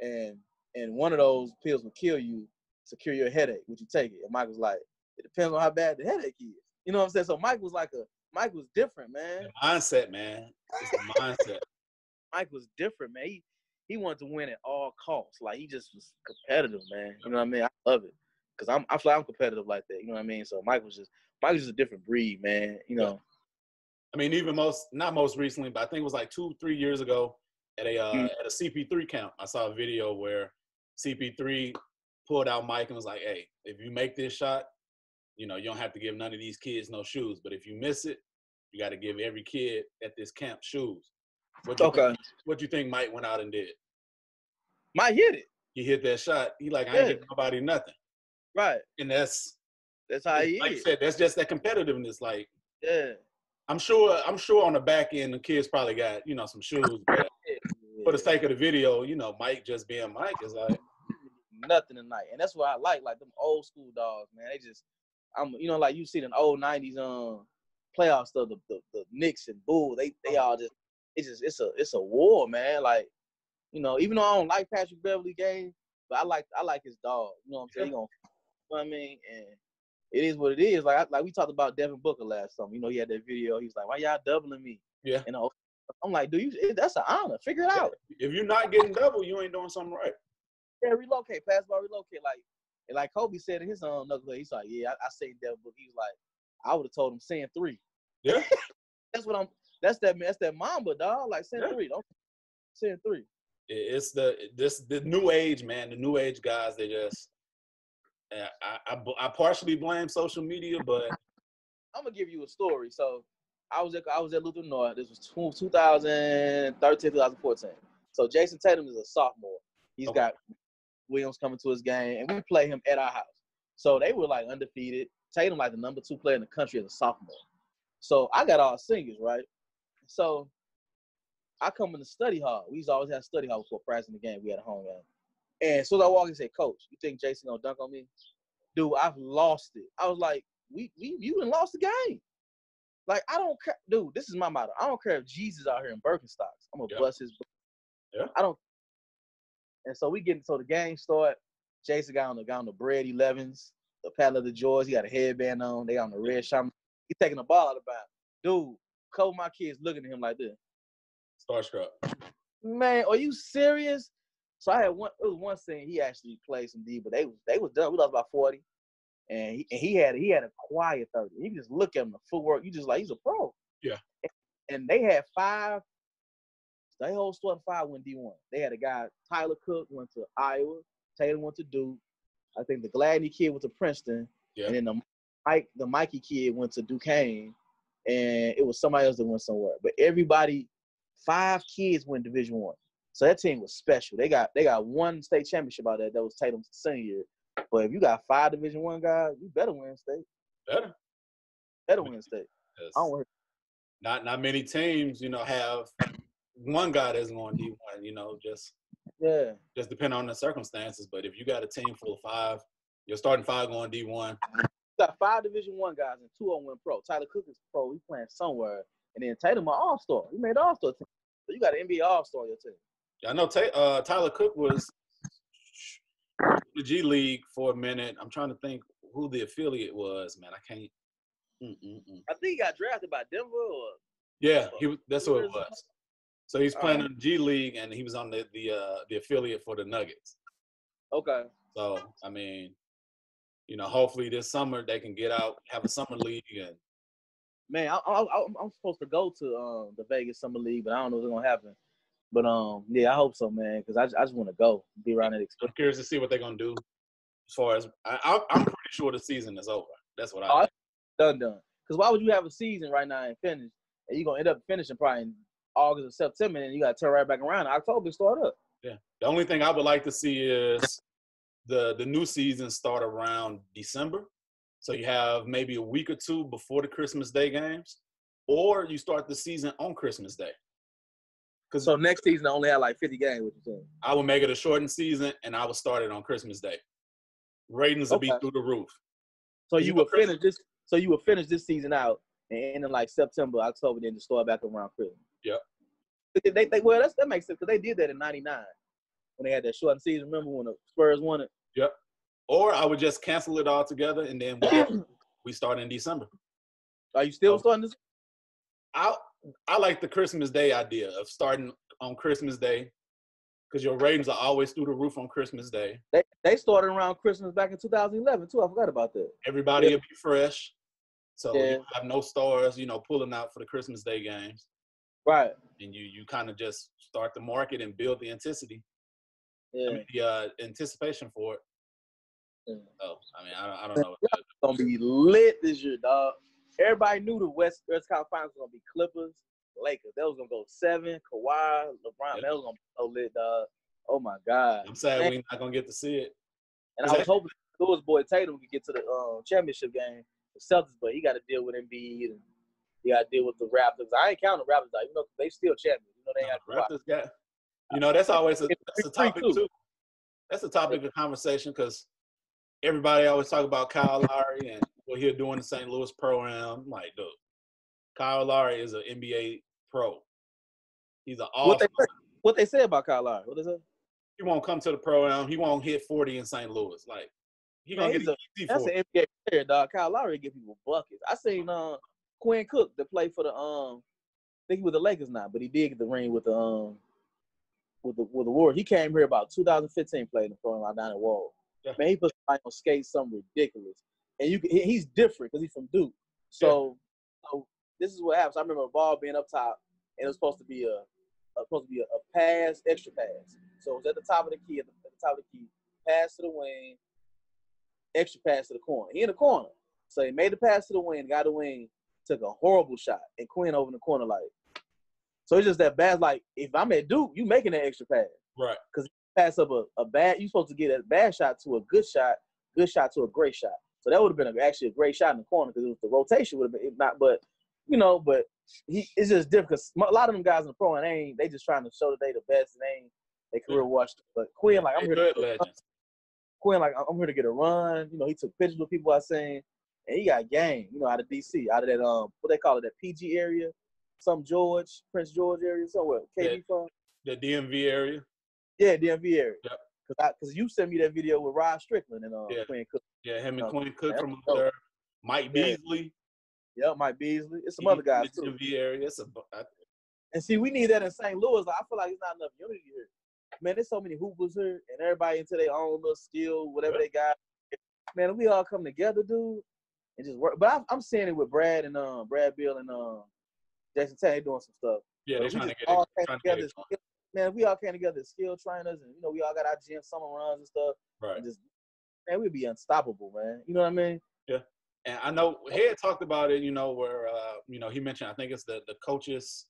and and one of those pills would kill you to cure your headache, would you take it? And Mike was like, it depends on how bad the headache is. You know what I'm saying? So Mike was like a Mike was different, man. the mindset, man. It's the mindset. <laughs> Mike was different, man. He he wanted to win at all costs. Like he just was competitive, man. You know what I mean? I love it because I'm I feel I'm competitive like that. You know what I mean? So Mike was just Mike was just a different breed, man. You know? I mean, even most not most recently, but I think it was like two, three years ago at a uh, Mm. at a CP3 camp. I saw a video where CP3 pulled out Mike and was like, "Hey, if you make this shot, you know you don't have to give none of these kids no shoes, but if you miss it, you got to give every kid at this camp shoes." What you Okay. Think, what you think Mike went out and did? Mike hit it He hit that shot. He like, I ain't Yeah. giving nobody nothing, right. and that's That's how he like you is. said. That's just that competitiveness. Like Yeah. I'm sure, I'm sure on the back end, the kids probably got you know some shoes, but for the sake of the video, you know, Mike just being Mike is like, nothing tonight, and that's what I like. Like them old school dogs, man. They just, I'm, you know, like you see the old '90s um playoff stuff. The, the the Knicks and Bulls, they they all just, it's just, it's a it's a war, man. Like, you know, even though I don't like Patrick Beverley game, but I like I like his dog. You know what I'm saying? He gonna, you know what I mean? And it is what it is. Like I, like we talked about Devin Booker last summer. You know, he had that video. He's like, why y'all doubling me? Yeah. You know, I'm like, dude, you, that's an honor. Figure it out. if you're not getting double, you ain't doing something right. Yeah, relocate, pass ball, relocate. Like, and like Kobe said in his um, own knucklehead, he's like, yeah, I, I say devil book. He was like, I would have told him send three. Yeah. <laughs> that's what I'm. That's that. That's that Mamba dog. Like send Yeah. three. Don't send three. It's the this the new age man, the new age guys. They just, I, I I partially blame social media, but <laughs> I'm gonna give you a story. So I was at I was at Luther North. This was two- 2013, 2014. So Jayson Tatum is a sophomore. He's Okay. got Williams coming to his game, and we play him at our house. So they were like undefeated. Tatum like the number two player in the country as a sophomore. So I got all singers, right? So I come in the study hall. We used to always have study hall before practicing the game. We had a home game. And as soon as I walk in, say, Coach, you think Jayson gonna dunk on me? Dude, I've lost it. I was like, we we you done lost the game. Like I don't care, dude. This is my motto. I don't care if Jesus out here in Birkenstocks. I'm gonna Yeah. bust his. Yeah. I don't. And so we get so the game start. Jason got on the got on the bread 11s, the paddle of the joys. He got a headband on. They got on the red shaman. He taking the ball out of bounds. Dude, couple of my kids looking at him like this. starstruck. Man, are you serious? So I had one. It was one scene. He actually played some D, but they was they was done. We lost about forty, and he, and he had he had a quiet thirty. You just look at him, the footwork. You just like he's a pro. Yeah. And they had five. They whole starting five went D one. They had a guy Tyler Cook went to Iowa. Taylor went to Duke. I think the Gladney kid went to Princeton. Yeah. And then the Mike the Mikey kid went to Duquesne, and it was somebody else that went somewhere. But everybody, five kids went Division One. So that team was special. They got they got one state championship out there. That was Tatum's senior. But if you got five Division One guys, you better win state. Better. Better win state. Yes. I don't not not many teams, you know, have one guy that's going D one. You know, just Yeah. just depending on the circumstances. But if you got a team full of five, you're starting five going D one. Got five Division One guys and two on one pro. Tyler Cook is pro. He's playing somewhere, and then Tatum an All Star. He made All Star team. So you got an NBA All Star on your team. Yeah, I know Ta- uh, Tyler Cook was the G League for a minute. I'm trying to think who the affiliate was. Man, I can't. Mm-mm-mm. I think he got drafted by Denver. Or Yeah, he was, that's what it was. So he's playing Alright. in the G League, and he was on the the uh, the affiliate for the Nuggets. okay, So I mean, you know, hopefully this summer they can get out, have a summer league, and man, I, I'm supposed to go to um, the Vegas Summer League, but I don't know what's gonna happen. But um, yeah, I hope so, man, because I, just- I just want to go, be around that I'm curious to see what they're gonna do. As far as I, I, I'm pretty sure the season is over. That's what I. Oh, think. Done, done. Because why would you have a season right now and finish, and you're gonna end up finishing probably in August or September, and you got to turn right back around in October and start up. Yeah. The only thing I would like to see is the the new season start around December. So you have maybe a week or two before the Christmas Day games, or you start the season on Christmas Day. Because So next season I only had like 50 games. What you saying? I would make it a shortened season, and I would start it on Christmas Day. Ratings will be through the roof. So You will finish this. So you will finish this season out and end in like September, October, then just start back around Christmas. Yep. They, they, they- well, that's, that makes sense because they did that in '99 when they had that shortened season. Remember when the Spurs won it? Yep. Or I would just cancel it all together, and then we, <clears throat> we start in December. Are you still Oh. starting this? I I like the Christmas Day idea of starting on Christmas Day because your ratings are always through the roof on Christmas Day. They they started around Christmas back in 2011 too. I forgot about that. Everybody Yeah. will be fresh, so Yeah. you have no stars, you know, pulling out for the Christmas Day games, Right. and you you kind of just start the market and build the intensity, I Yeah. mean, the uh, anticipation for it. Yeah. So I mean, I don't, I don't know. It's gonna be lit this year, dog. Everybody knew the West West Conference Finals was gonna be Clippers, Lakers. That was gonna go seven. Kawhi, LeBron. Yeah. That was gonna be so lit, dog. Oh my god. I'm sad we're not gonna get to see it. And I was hoping Lewis Boy Tatum could get to the um, championship game, the Celtics, but he got to deal with Embiid and he got to deal with the Raptors. I ain't counting the Raptors, out, even though they still champions. You know they No, got Raptors got, you know, that's always a, that's a topic too. That's a topic of conversation because everybody always talk about Kyle Lowry and what he'll do in the St. Louis program. I'm like, dude, Kyle Lowry is an NBA pro. He's an what they say, what they say about Kyle Lowry. What is it? He won't come to the program. He won't hit 40 in St. Louis. Like he Man, gonna get a- That's an NBA player, dog. Kyle Lowry give people buckets. I seen uh, Quinn Cook that played for the um, I think he was the Lakers now, but he did get the ring with the um, with the with the Warriors. He came here about 2015, played in the front line down at Wohl. Yeah. Man, he put somebody on skates, something ridiculous, and you can, he- he's different because he's from Duke. So, so this is what happens. I remember a ball being up top, and it was supposed to be a, a supposed to be a, a pass, extra pass. So it was at the top of the key, at the, at the top of the key, pass to the wing, extra pass to the corner. He in the corner. So he made the pass to the wing, got the wing, took a horrible shot, and Quinn over in the corner like. So it's just that bad. Like if I'm at Duke, you making that extra pass. right. Because pass up a, a bad. You supposed to get a bad shot to a good shot, good shot to a great shot. So that would have been a, actually a great shot in the corner because the rotation would have been if not. But you know, but he it's just different because a lot of them guys in the pro and they ain't they just trying to show that they the best and they ain't they career washed. But Quinn like I'm here to good legends. Quinn, like, I'm here to get a run. You know, he took pictures with people I seen, and he got game. You know, out of DC, out of that um, what they call it, that PG area, some George, Prince George area, somewhere. KD Yeah. from? The DMV area. Yeah, DMV area. Yep. Cause I, cause you sent me that video with Rod Strickland and uh, Yeah. Quinn Cook. Yeah, him and Quinn Cook from up there. Mike Beasley. Yeah, Mike Beasley. It's some he- other guys too. DMV area. It's a, I- And see, we need that in St. Louis. Like, I feel like it's not enough unity here. Man, there's so many hoopers here, and everybody into their own little skill, whatever Yeah. they got. Man, if we all come together, dude, and just work. But I'm, I'm seeing it with Brad and um, Brad Beal and um, Jayson Tay doing some stuff. yeah, they're trying to get all it. came Trying to get together, man, we all came together, as skill trainers, and you know, we all got our gym summer runs and stuff, Right. and just man, we'd be unstoppable, man. You know what I mean? Yeah. And I know Head talked about it, you know, where uh, you know he mentioned I think it's the the coaches,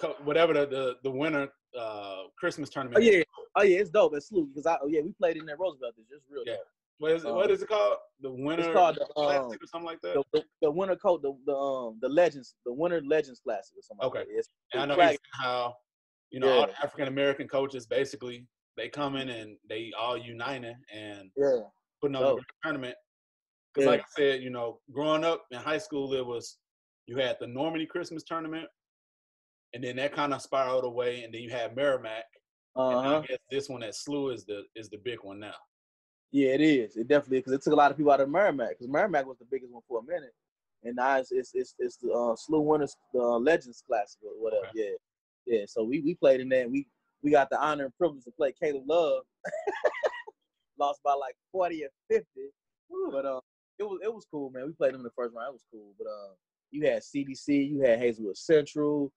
co- whatever the the, the winter uh, Christmas tournament. Oh yeah, oh yeah, it's dope. It's salute because I, oh yeah, we played in that Roosevelt. It's just real Yeah. dope. What is it? Um, is it called? The winner It's called the Classic um, or something like that. the, the, the winter coat, the the um the legends, the winter legends classic or something. Okay. Like that. It's, And I know how you know all Yeah. the African American coaches basically they come in and they all uniting and yeah, putting on Dope. a tournament. Because Yeah. like I said, you know, growing up in high school, it was you had the Normandy Christmas tournament, and then that kind of spiraled away, and then you had Merrimack. uh And. I guess this one at SLU is the is the big one now. Yeah, it is. It definitely because it took a lot of people out of Merrimack because Merrimack was the biggest one for a minute, and now it's it's it's, it's the uh, SLU Winners the uh, Legends Classic or whatever. Yeah, yeah. So we we played in that. We we got the honor and privilege to play Caleb Love. <laughs> Lost by like forty or fifty, but uh, it was it was cool, man. We played them in the first round. It was cool, but uh, you had CBC, you had Hazelwood Central.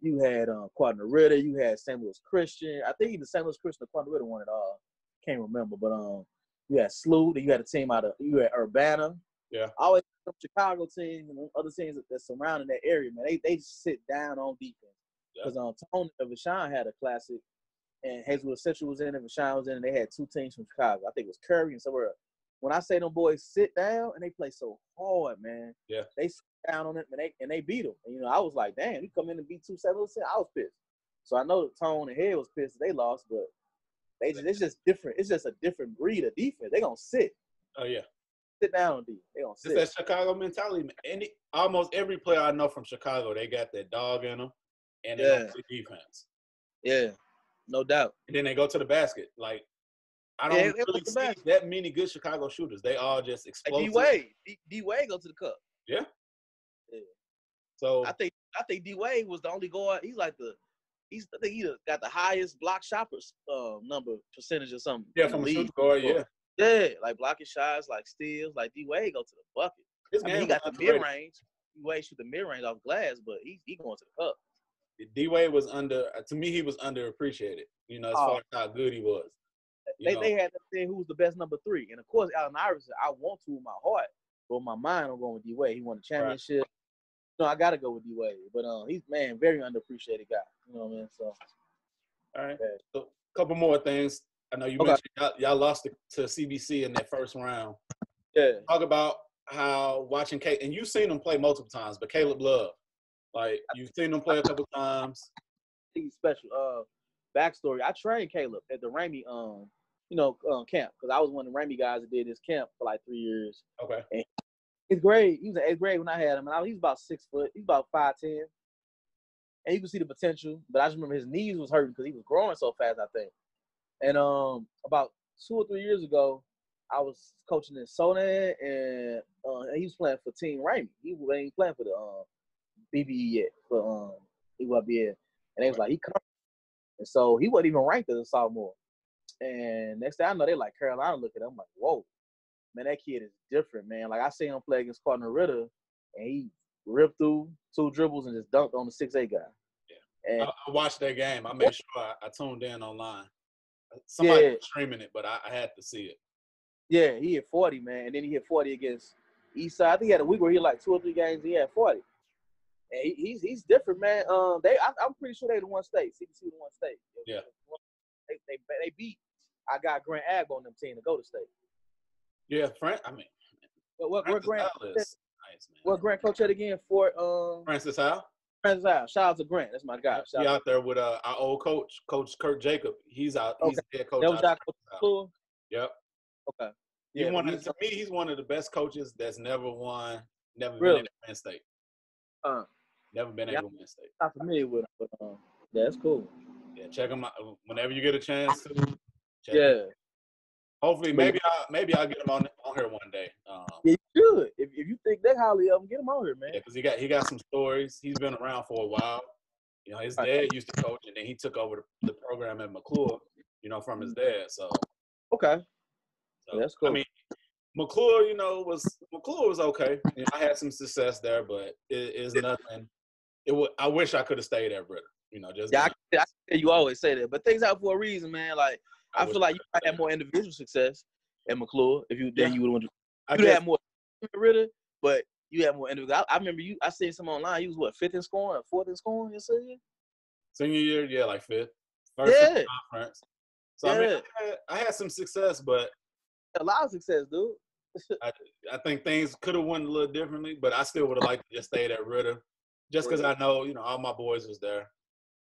You had um, Ritter, you had St. Louis Christian. I think St. Louis Christian or Cardinal Ritter won it all. Can't remember, but um, you had SLU, then you had a team out of you had Urbana. Yeah. I always Chicago teams and other teams that, that surrounding that area, man. They they sit down on defense. Yeah. Because um Tone of Vashon had a classic and Hazelwood Central was in it, Vashon was in it, and they had two teams from Chicago. I think it was Curry and somewhere else. When I say them boys sit down and they play so hard, man. Yeah. They sit down on it and they and they beat them. And, you know, I was like, damn, you come in and beat two seven. I was pissed. So I know Tone and Head was pissed that they lost, but they just, it's just different. It's just a different breed of defense. They gonna sit, Oh yeah, sit down defense. They gonna sit. it's that Chicago mentality. man. Any almost every player I know from Chicago, they got that dog in them, and they Yeah. don't play defense. Yeah, no doubt. And then they go to the basket. Like I don't was really see basket. that many good Chicago shooters. They all just Like explosive. D Wade, D Wade go to the cup. Yeah. Yeah. So I think I think D Wade was the only guard. He's like the he's I think he got the highest block shoppers uh, number percentage or something. yeah, in the from league. guard, yeah. Yeah, like blocking shots, like steals, like D Wade go to the bucket. His I mean, he got the mid range. D Wade shoot the mid range off glass, but he he going to the cup. D Wade was under to me he was underappreciated. You know, as Oh. far as how good he was. They know, they had to say who was the best number three, and of course Allen Iverson. I want to with my heart, but with my mind I'm going with D Wade. He won the championship. No, I gotta go with D Wade, but um, he's man very underappreciated guy. You know what I mean? So all right. Yeah. So, a couple more things. I know you Okay. mentioned y'all, y'all lost to, to CBC in that first round. yeah, Talk about how watching Kate and you've seen him play multiple times, but Caleb Love, like you've seen him play a couple times. he's special. Uh, backstory: I trained Caleb at the Ramey um, you know, um, camp because I was one of the Ramey guys that did this camp for like three years. Okay. Eighth grade, he was in eighth grade when I had him, and I, he was about six foot. He's about five ten, and you could see the potential. But I just remember his knees was hurting because he was growing so fast. I think, and um, about two or three years ago, I was coaching in Soldan, and uh, he was playing for Team Ramey. He ain't playing for the um, BBE yet, for um, EYBL. And they was like, he coming. And so he wasn't even ranked as a sophomore. And next thing I know, they like Carolina look at him. I'm like, whoa, man, that kid is different, man. Like I see him play against Cardinal Ritter, and he ripped through two dribbles and just dunked on the six eight guy. Yeah. And I, I watched that game. I made sure I, I tuned in online. Somebody Yeah. was streaming it, but I, I had to see it. yeah, he hit 40, man. And then he hit 40 against Eastside. I think he had a week where he had like two or three games. He had 40. And he, he's he's different, man. Um, they I, I'm pretty sure they the one state. CBC the one state. Yeah. They they they beat. I got Grant Ag on them team to go to state. Yeah, Frank. I mean, What what, what Grant? Nice. What Grant coach at again? Fort um Francis Howell. Francis Howell. Shout out to Grant. That's my guy. Shout He out. out there with uh, our old coach, Coach Kurt Jacob. He's out. He's the head coach. That was out coach Cool. Yep. Okay. He Yeah, one of, to me, he's one of the best coaches that's never won, never Really? been at Penn State. Uh, Never been Yeah. to Penn State. not familiar with him, but um, yeah, that's cool. Yeah, check him out whenever you get a chance to. Yeah. Hopefully, maybe I maybe I'll get him on on here one day. Um, Yeah, you should. If, if you think that highly of him, get him on here, man. yeah, because he got he got some stories. He's been around for a while. You know, his dad used to coach, and then he took over the, the program at McClure. You know, from his dad. So, Okay. so That's cool. I mean, McClure, you know, was McClure was okay. You know, I had some success there, but it is nothing. It would. I wish I could have stayed at Ritter. You know, just Yeah, I, I, you always say that, but things out for a reason, man. Like I, feel like you have more individual success at McClure if you Yeah. you would want to. I You had more Ritter, but you had more individual. I, I remember you. I seen some online. You was what fifth in scoring, or fourth in scoring. You said senior year, yeah, like fifth, first Yeah. conference. So I mean, Yeah. I had, I had some success, but a lot of success, dude. <laughs> I, I think things could have went a little differently, but I still would have liked to just stay at Ritter, just because I know you know all my boys was there.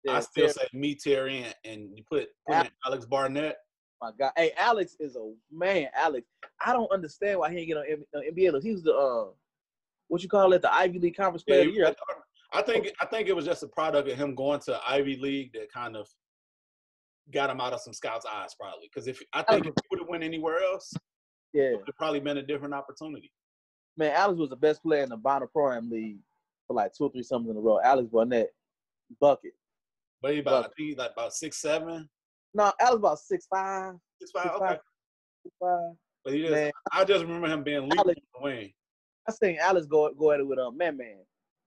Yeah, I still Terry, say me, Terry, and, and you put, put in Alex Barnett. my God. Hey, Alex is a man. Alex, I don't understand why he ain't get on M- on NBA list. He was the uh, what you call it, the Ivy League Conference Yeah, Player of the Year. I think I think it was just a product of him going to Ivy League that kind of got him out of some scouts' eyes, probably. Because if I think if he would have went anywhere else, Yeah, it would probably been a different opportunity. man. Alex was the best player in the Bonner Pro Am League for like two or three summers in a row. Alex Barnett, bucket. But he about I think like about six seven, No, Alex about six five, six five. six Okay, five, six five. but he just Man. I just remember him being legal Alex- on the wing. I seen Alex go go at it with um man man.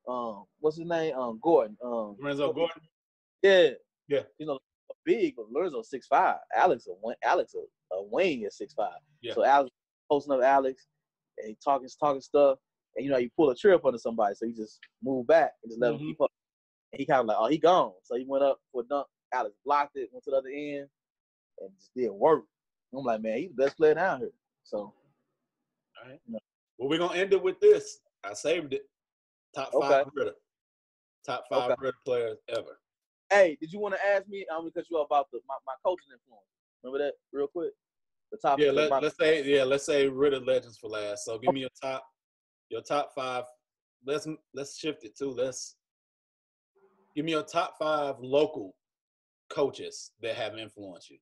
Um, what's his name? Um, Gordon. Um, Lorenzo Gordon. Yeah. Yeah. You know, big, but Lorenzo six five. Alex a wing, Alex a, a wing is six five. Yeah. So Alex posting up Alex and he talking talking stuff. And you know, you pull a trip onto somebody, so you just move back and just let him Mhm. keep up. And he kind of like, oh, he gone. So he went up for a dunk. Alex blocked it, went to the other end, and just didn't work. I'm like, man, he's the best player down here. So All right. Well, we're gonna end it with this. I saved it. Top five Okay. Ritter. Top five Okay. Ritter players ever. hey, did you want to ask me? I'm gonna cut you off about the my, my coaching influence. Remember that real quick? The top Yeah, let, let's say yeah, let's say Ritter legends for last. So give me your top, your top five. Let's let's shift it to let's give me your top five local coaches that have influenced you.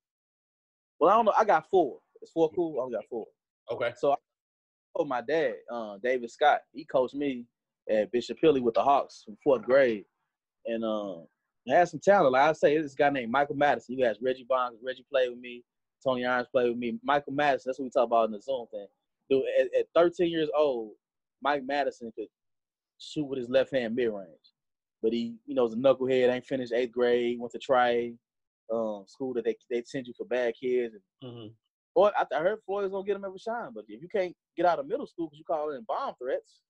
Well, I don't know. I got four. It's four cool. I only got four. Okay. So I told my dad, uh, David Scott, he coached me at Bishop Hilly with the Hawks from fourth grade. And um I had some talent. Like I say, this guy named Michael Madison. You guys Reggie Bonds, Reggie played with me, Tony Irons played with me. Michael Madison, that's what we talk about in the Zoom thing. Dude, at, at 13 years old, Mike Madison could shoot with his left hand mid range. But he, you know, was a knucklehead, ain't finished eighth grade, went to try um, school that they they send you for bad kids. And hmm Boy, I, I heard Floyd's gonna get him every shine, but if you can't get out of middle school because you call in bomb threats,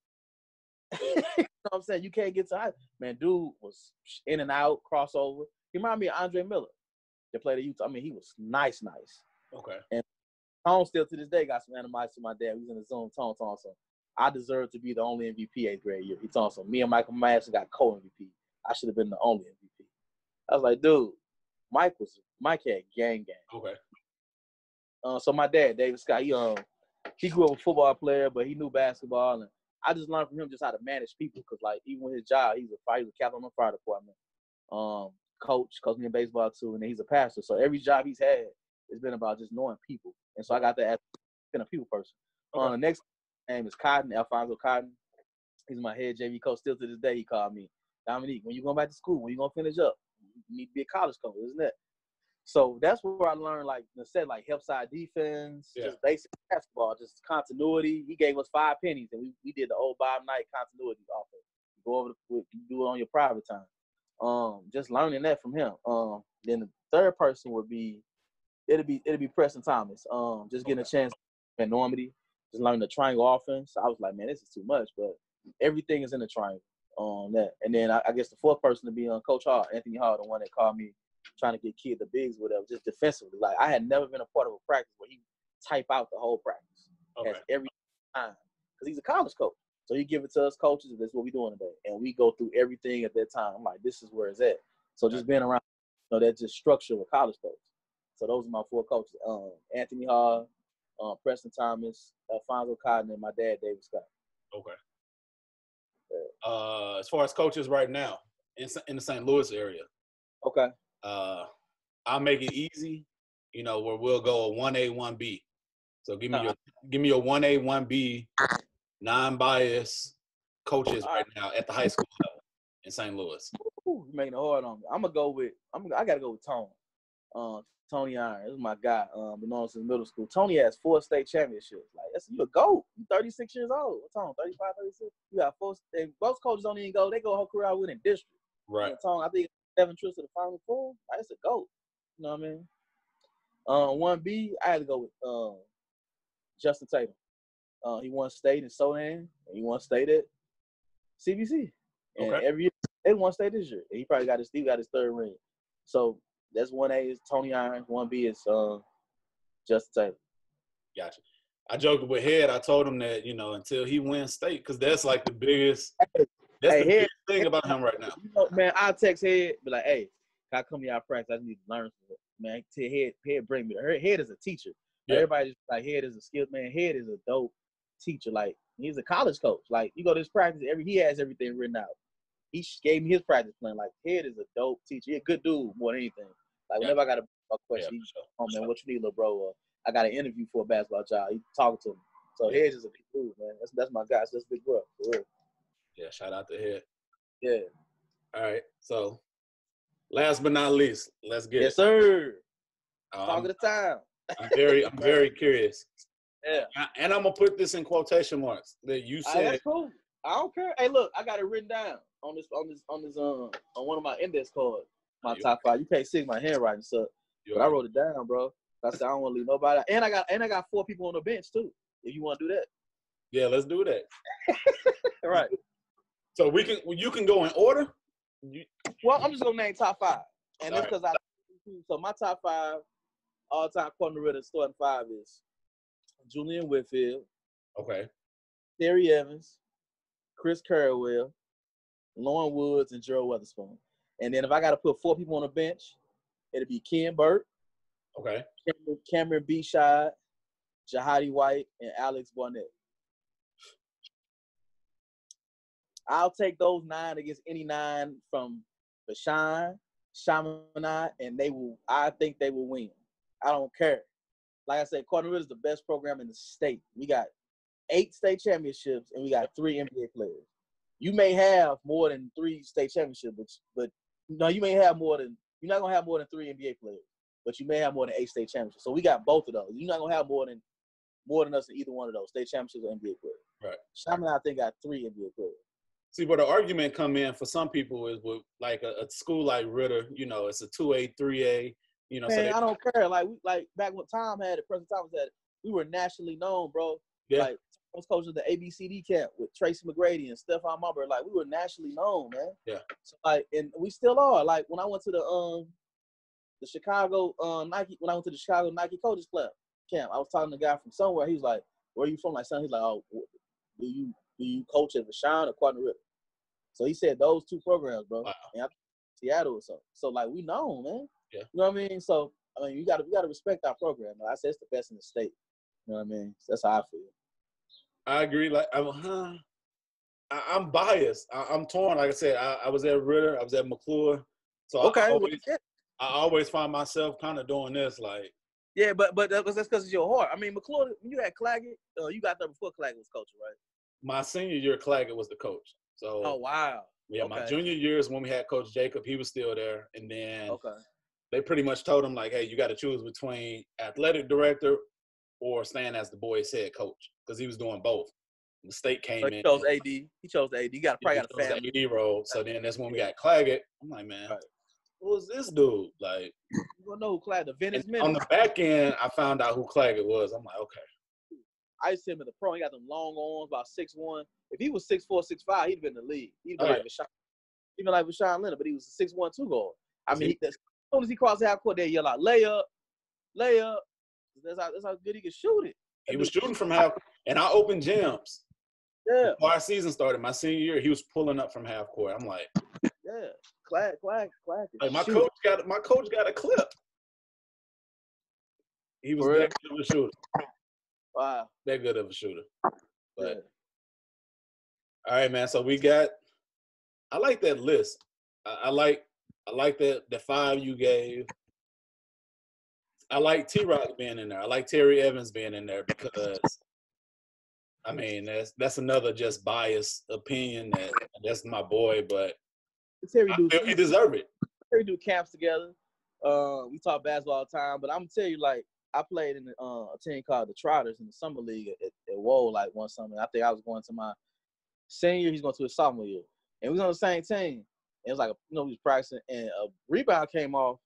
<laughs> you know what I'm saying? You can't get to high. Man, dude was in and out, crossover. He reminded me of Andre Miller. That played at Utah. I mean, he was nice, nice. Okay. And Tone still to this day got some animosity to my dad. He was in the zone. Tone told him, I deserve to be the only MVP eighth grade year. He told him, me and Michael Madison got co MVP. I should have been the only MVP. I was like, dude, Mike was Mike had gang gang. Okay. Uh, so my dad, David Scott, he um he grew up a football player, but he knew basketball, and I just learned from him just how to manage people. Cause like even with his job, he's a fire, he's a captain on the fire department, um, coach, coached me in baseball too, and he's a pastor. So every job he's had, it's been about just knowing people, and so I got that as been a people person. Okay. Uh, the next name is Cotton, Alfonso Cotton. He's my head JV coach. Still to this day, he called me Dominique. When you going back to school? When you gonna finish up? You need to be a college coach, isn't it? So that's where I learned, like I said, like help side defense, Yeah. just basic basketball, just continuity. He gave us five pennies, and we, we did the old Bob Knight continuity offense. Go over the you do it on your private time. Um, just learning that from him. Um, then the third person would be it'll be it'll be Preston Thomas. Um, just getting a chance at Normandy, just learning the triangle offense. I was like, man, this is too much, but everything is in the triangle on that. And then I, I guess the fourth person to be on Coach Hall, Anthony Hall, the one that called me trying to get kid the bigs, whatever, just defensively. Like I had never been a part of a practice where he type out the whole practice Okay. That's every time because he's a college coach. So he give it to us coaches. This is what we doing today, and we go through everything at that time. I'm like, this is where it's at. So just being around, you know, that just structure with college coach. So those are my four coaches: um, Anthony Hall, um, Preston Thomas, Alfonso Cotton, and my dad, David Scott. Okay. Uh, as far as coaches right now in in the St. Louis area, Okay. uh, I'll make it easy. You know where we'll go a one A one B. So give me Uh-huh. your give me your one A one B non-biased coaches right now at the high school level in St. Louis. Ooh, you making it hard on me. I'm gonna go with. I'm. I gotta go with Tony. Um, Tony Iron. This is my guy. Um, been known since middle school. Tony has four state championships. Like that's you a goat. You 36 years old. What's on? 35, 36. You got four. Most coaches don't even go. They go whole career out winning district. Right. And Tony, I think seven trips to the final four. Like, That's a goat. You know what I mean? Um, one B. I had to go with um, Justin Tatum. Uh, he won state in Soldan, and he won state at CBC. And Okay. every year they won state this year. And he probably got his he got his third ring. So that's one A is Tony Iron, one B is um Justin Taylor. Gotcha. I joked with Head. I told him that you know until he wins state, because that's like the biggest. That's Hey, the Head- biggest thing about him right now. You know, man, I'll text Head, be like, hey, can I come to y'all practice? I need to learn from it. Man, to Head, Head bring me. Her Head is a teacher. Yeah. Everybody just like Head is a skilled man. Head is a dope teacher. Like he's a college coach. Like you go to his practice, every he has everything written out. He gave me his practice plan. Like Head is a dope teacher. He a good dude more than anything. Like Yeah. whenever I got a, question, he, sure. oh man, sure. what you need, little bro? Or, I got an interview for a basketball job. He talking to me. So Yeah. Head is a good dude, man. That's that's my guy. That's that's big bro. For real. Yeah, shout out to Head. Yeah. All right, so last but not least, let's get Yes, sir. Um, Talk of the time. I'm very, I'm very <laughs> curious, Yeah. I- and I'm gonna put this in quotation marks that you All right, said. that's cool. I don't care. Hey, look, I got it written down on this on this on this um on one of my index cards. My top five. You can't see my handwriting, so but I wrote it down, bro. I said I don't want to leave nobody. out. And I got and I got four people on the bench too. If you want to do that, yeah, let's do that. all <laughs> right. So we can, you can go in order. You, Well, I'm just gonna name top five, and that's because I. So my top five all time corner Ritter starting five is Julian Whitfield, okay, Terry Evans, Chris Carrawell, Loren Woods, and Gerald Weatherspoon. And then if I got to put four people on the bench, it'll be Ken Burt, okay, Cameron, Cameron Beshad, Jahidi White, and Alex Barnett. I'll take those nine against any nine from Vashon, Chaminade, and they will. I think they will win. I don't care. Like I said, Cardinal is the best program in the state. We got eight state championships and we got three NBA players. You may have more than three state championships, but, but no, you may have more than you're not gonna have more than three NBA players, but you may have more than eight state championships. So we got both of those. You're not gonna have more than more than us in either one of those state championships or NBA players. Right. Chaminade, I think, got three NBA players. See, but the argument come in for some people is with like a, a school like Ritter, you know, it's a two A, three A, you know. so Man, they, I don't care. Like we like back when Tom had it, Preston Thomas had it, we were nationally known, bro. Yeah. Like I was coaching the ABCD camp with Tracy McGrady and Stephon Marbury. Like we were nationally known, man. Yeah. So, like, and we still are. Like when I went to the um the Chicago um Nike when I went to the Chicago Nike coaches club camp, I was talking to a guy from somewhere. He was like, "Where are you from?" Like, son, he's like, "Oh, do you do you coach at Vashon or Cardinal Ritter?" So he said those two programs, bro. Wow. And I, Seattle or so. So like we know, man. Yeah. You know what I mean? So I mean, you gotta we gotta respect our program. Like I said it's the best in the state. You know what I mean? So That's how I feel. I agree. Like, I'm, huh, I, I'm biased. I, I'm torn. Like I said, I, I was at Ritter, I was at McClure, so Okay. well, always. I always find myself kind of doing this. Like, Yeah, but but that was, that's because it's your heart. I mean, McClure, when you had Claggett, uh, you got there before Claggett was coaching, right? my senior year, Claggett was the coach. So Oh wow. yeah, my junior year is when we had Coach Jacob. He was still there, and then Okay. they pretty much told him like, hey, you got to choose between athletic director or staying as the boys' head coach because he was doing both. The state came So in. he chose AD. He chose AD. You got probably got a He chose family. AD role. So then that's when we got Claggett. I'm like, man, Right. who is this dude? Like You don't know who Claggett, the Venice men. on the back end, I found out who Claggett was. I'm like, okay, I used to see him in the pro. He got them long arms, about six one. If he was six four, six five, he'd been in the league. He'd oh, been Oh, like Rashawn, even like Rashawn Leonard, but he was a six one two guard. I mean, he? he, as soon as he crossed the half court, they yell out layup, layup. That's how that's how good he could shoot it. he was shooting from half, and I opened gyms. Yeah, Before our season started, my senior year, he was pulling up from half court. I'm like, yeah. Clack, clack, clack. like my Shoot. coach got my coach got a clip. He was For real? that good of a shooter. Wow. That good of a shooter. But Yeah. All right, man. So we got. I like that list. I, I like. I like that the five you gave. I like T Rock being in there. I like Terry Evans being in there because. I mean, that's that's another just biased opinion that that's my boy, but Terry I do he deserve it. Terry do camps together. Uh, we talk basketball all the time, but I'm gonna tell you, like, I played in uh, a team called the Trotters in the summer league at, at Wohl, like one summer. I think I was going to my senior, he's going to his sophomore year, and we was on the same team. And it was like a, you know, we was practicing, and a rebound came off,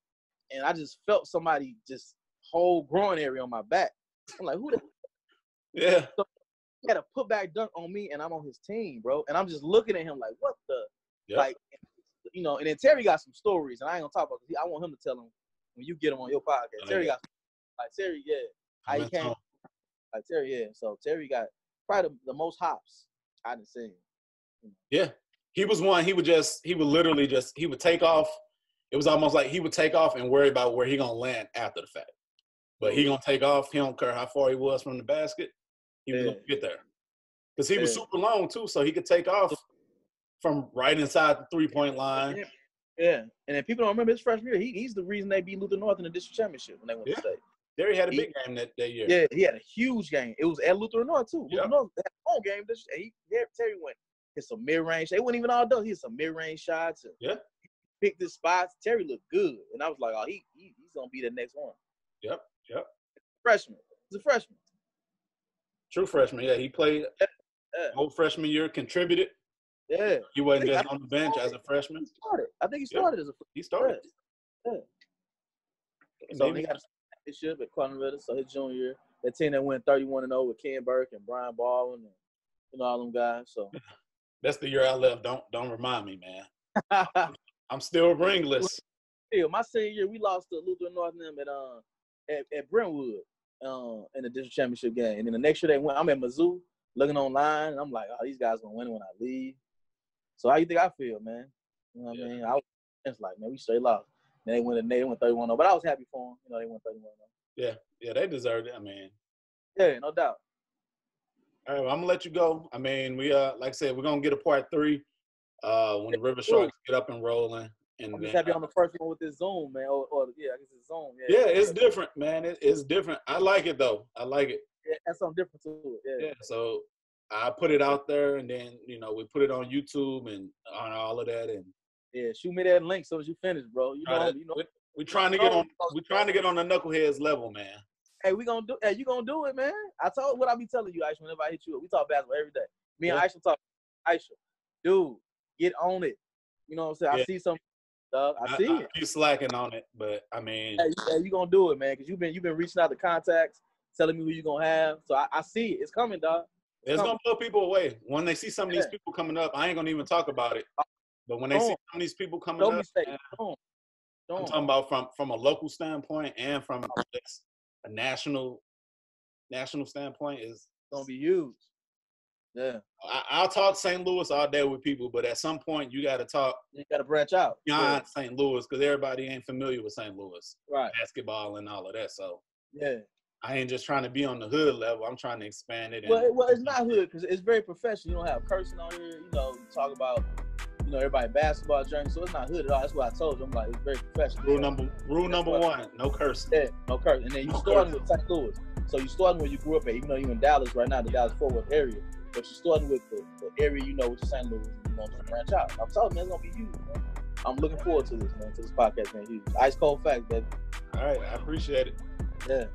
and I just felt somebody just whole groin area on my back. I'm like, who the <laughs> Yeah, So he had a putback dunk on me, and I'm on his team, bro. And I'm just looking at him like, what the, Yep. like, you know. And then Terry got some stories, and I ain't gonna talk about. Cause he, I want him to tell them when you get him on your podcast. Oh, Terry yeah. got like Terry, yeah, how he came. Like Terry, yeah. So Terry got probably the, the most hops I done seen. Yeah, he was one. He would just he would literally just he would take off. It was almost like he would take off and worry about where he gonna land after the fact. But he gonna take off. He don't care how far he was from the basket. He was gonna get there because he was super long too, so he could take off from right inside the three point line. Yeah, and then people don't remember his freshman year. He, he's the reason they beat Luther North in the district championship when they went Yeah. to state. There he had a He- big game that, that year. Yeah, he had a huge game. It was at Luther North too. Yeah. Luther North had a home game. This he, Terry went hit some mid range. They weren't even all done. He hit some mid range shots. Yeah. Picked his spots. Terry looked good, and I was like, oh, he, he he's gonna be the next one. Yep, yep. Freshman. He's a freshman. True freshman. Yeah, he played Yeah. whole freshman year, contributed. Yeah. He wasn't just on the bench as a freshman. He started. I think he Yeah. started as a He started. So Maybe- he got a championship at Ritter. So his junior year, that team that went 31 and 0 with Ken Burke and Brian Baldwin and you know all them guys. So <laughs> That's the year I left. Don't don't remind me, man. <laughs> I'm still ringless. yeah, my senior year we lost to Luther North and them at uh at, at Brentwood uh, in the district championship game. And then the next year they went. I'm at Mizzou looking online, and I'm like, oh, these guys gonna win when I leave. So how you think I feel, man? You know what Yeah. I mean? I was it's like, man, we straight lost. And they went they went 31 0 but I was happy for them. You know, they went 31 0 Yeah, they deserved it. I mean, Yeah, no doubt. all right, well, I'm gonna let you go. I mean, we uh, like I said, we're gonna get a part three uh when the River. Sharks get up and rolling. And I'm just then, happy on the first one with this Zoom, man. Or, or yeah, I guess it's Zoom. yeah, Yeah, it's different, man. It, it's different. I like it though. I like it. Yeah, that's something different to it. Yeah. Yeah. So I put it out there, and then you know we put it on YouTube and on all of that, and yeah, Shoot me that link so as you finish, bro. You know, to- you know. we- we're trying to get on. We're trying to get on the knuckleheads level, man. Hey, we gonna do. Hey, you gonna do it, man? I told what I be telling you, Aisha. Whenever I hit you we talk basketball every day. Me and Yeah. Aisha talk. Aisha, dude, get on it. You know what I'm saying? Yeah. I see some stuff. I see it. I keep slacking on it, but I mean, Hey, you, hey, you gonna do it, man? Because you've been you've been reaching out to contacts, telling me who you gonna have. So I, I see it. It's coming, dog. it's come- gonna blow people away when they see some of these people coming up. I ain't gonna even talk about it, oh, but when they see some of these people coming Don't up, mistake. man, Don't. I'm talking about from from a local standpoint and from a national national standpoint is gonna be huge. Yeah. I, I'll talk St. Louis all day with people, but at some point you got to talk You gotta branch out. beyond St. Louis because everybody ain't familiar with St. Louis Right. basketball and all of that. So Yeah. I ain't just trying to be on the hood level. I'm trying to expand it. Well, well, it's not hood because it's very professional. You don't have cursing on here. You know, you talk about you know everybody basketball journey, so it's not hood at all. That's what I told you. I'm like, it's very professional. rule number rule number one: no cursing. Yeah, no curse. And then you No starting cursing. with St. Louis. So you starting where you grew up at, even though you're in Dallas right now, the Dallas Fort Worth area. But you starting with the, the area you know, which is St. Louis, you want to branch out. I'm telling you, it's gonna be huge, man. I'm looking forward to this, man, to this podcast, man. Huge. Ice cold facts, baby. All right, I appreciate it. Yeah.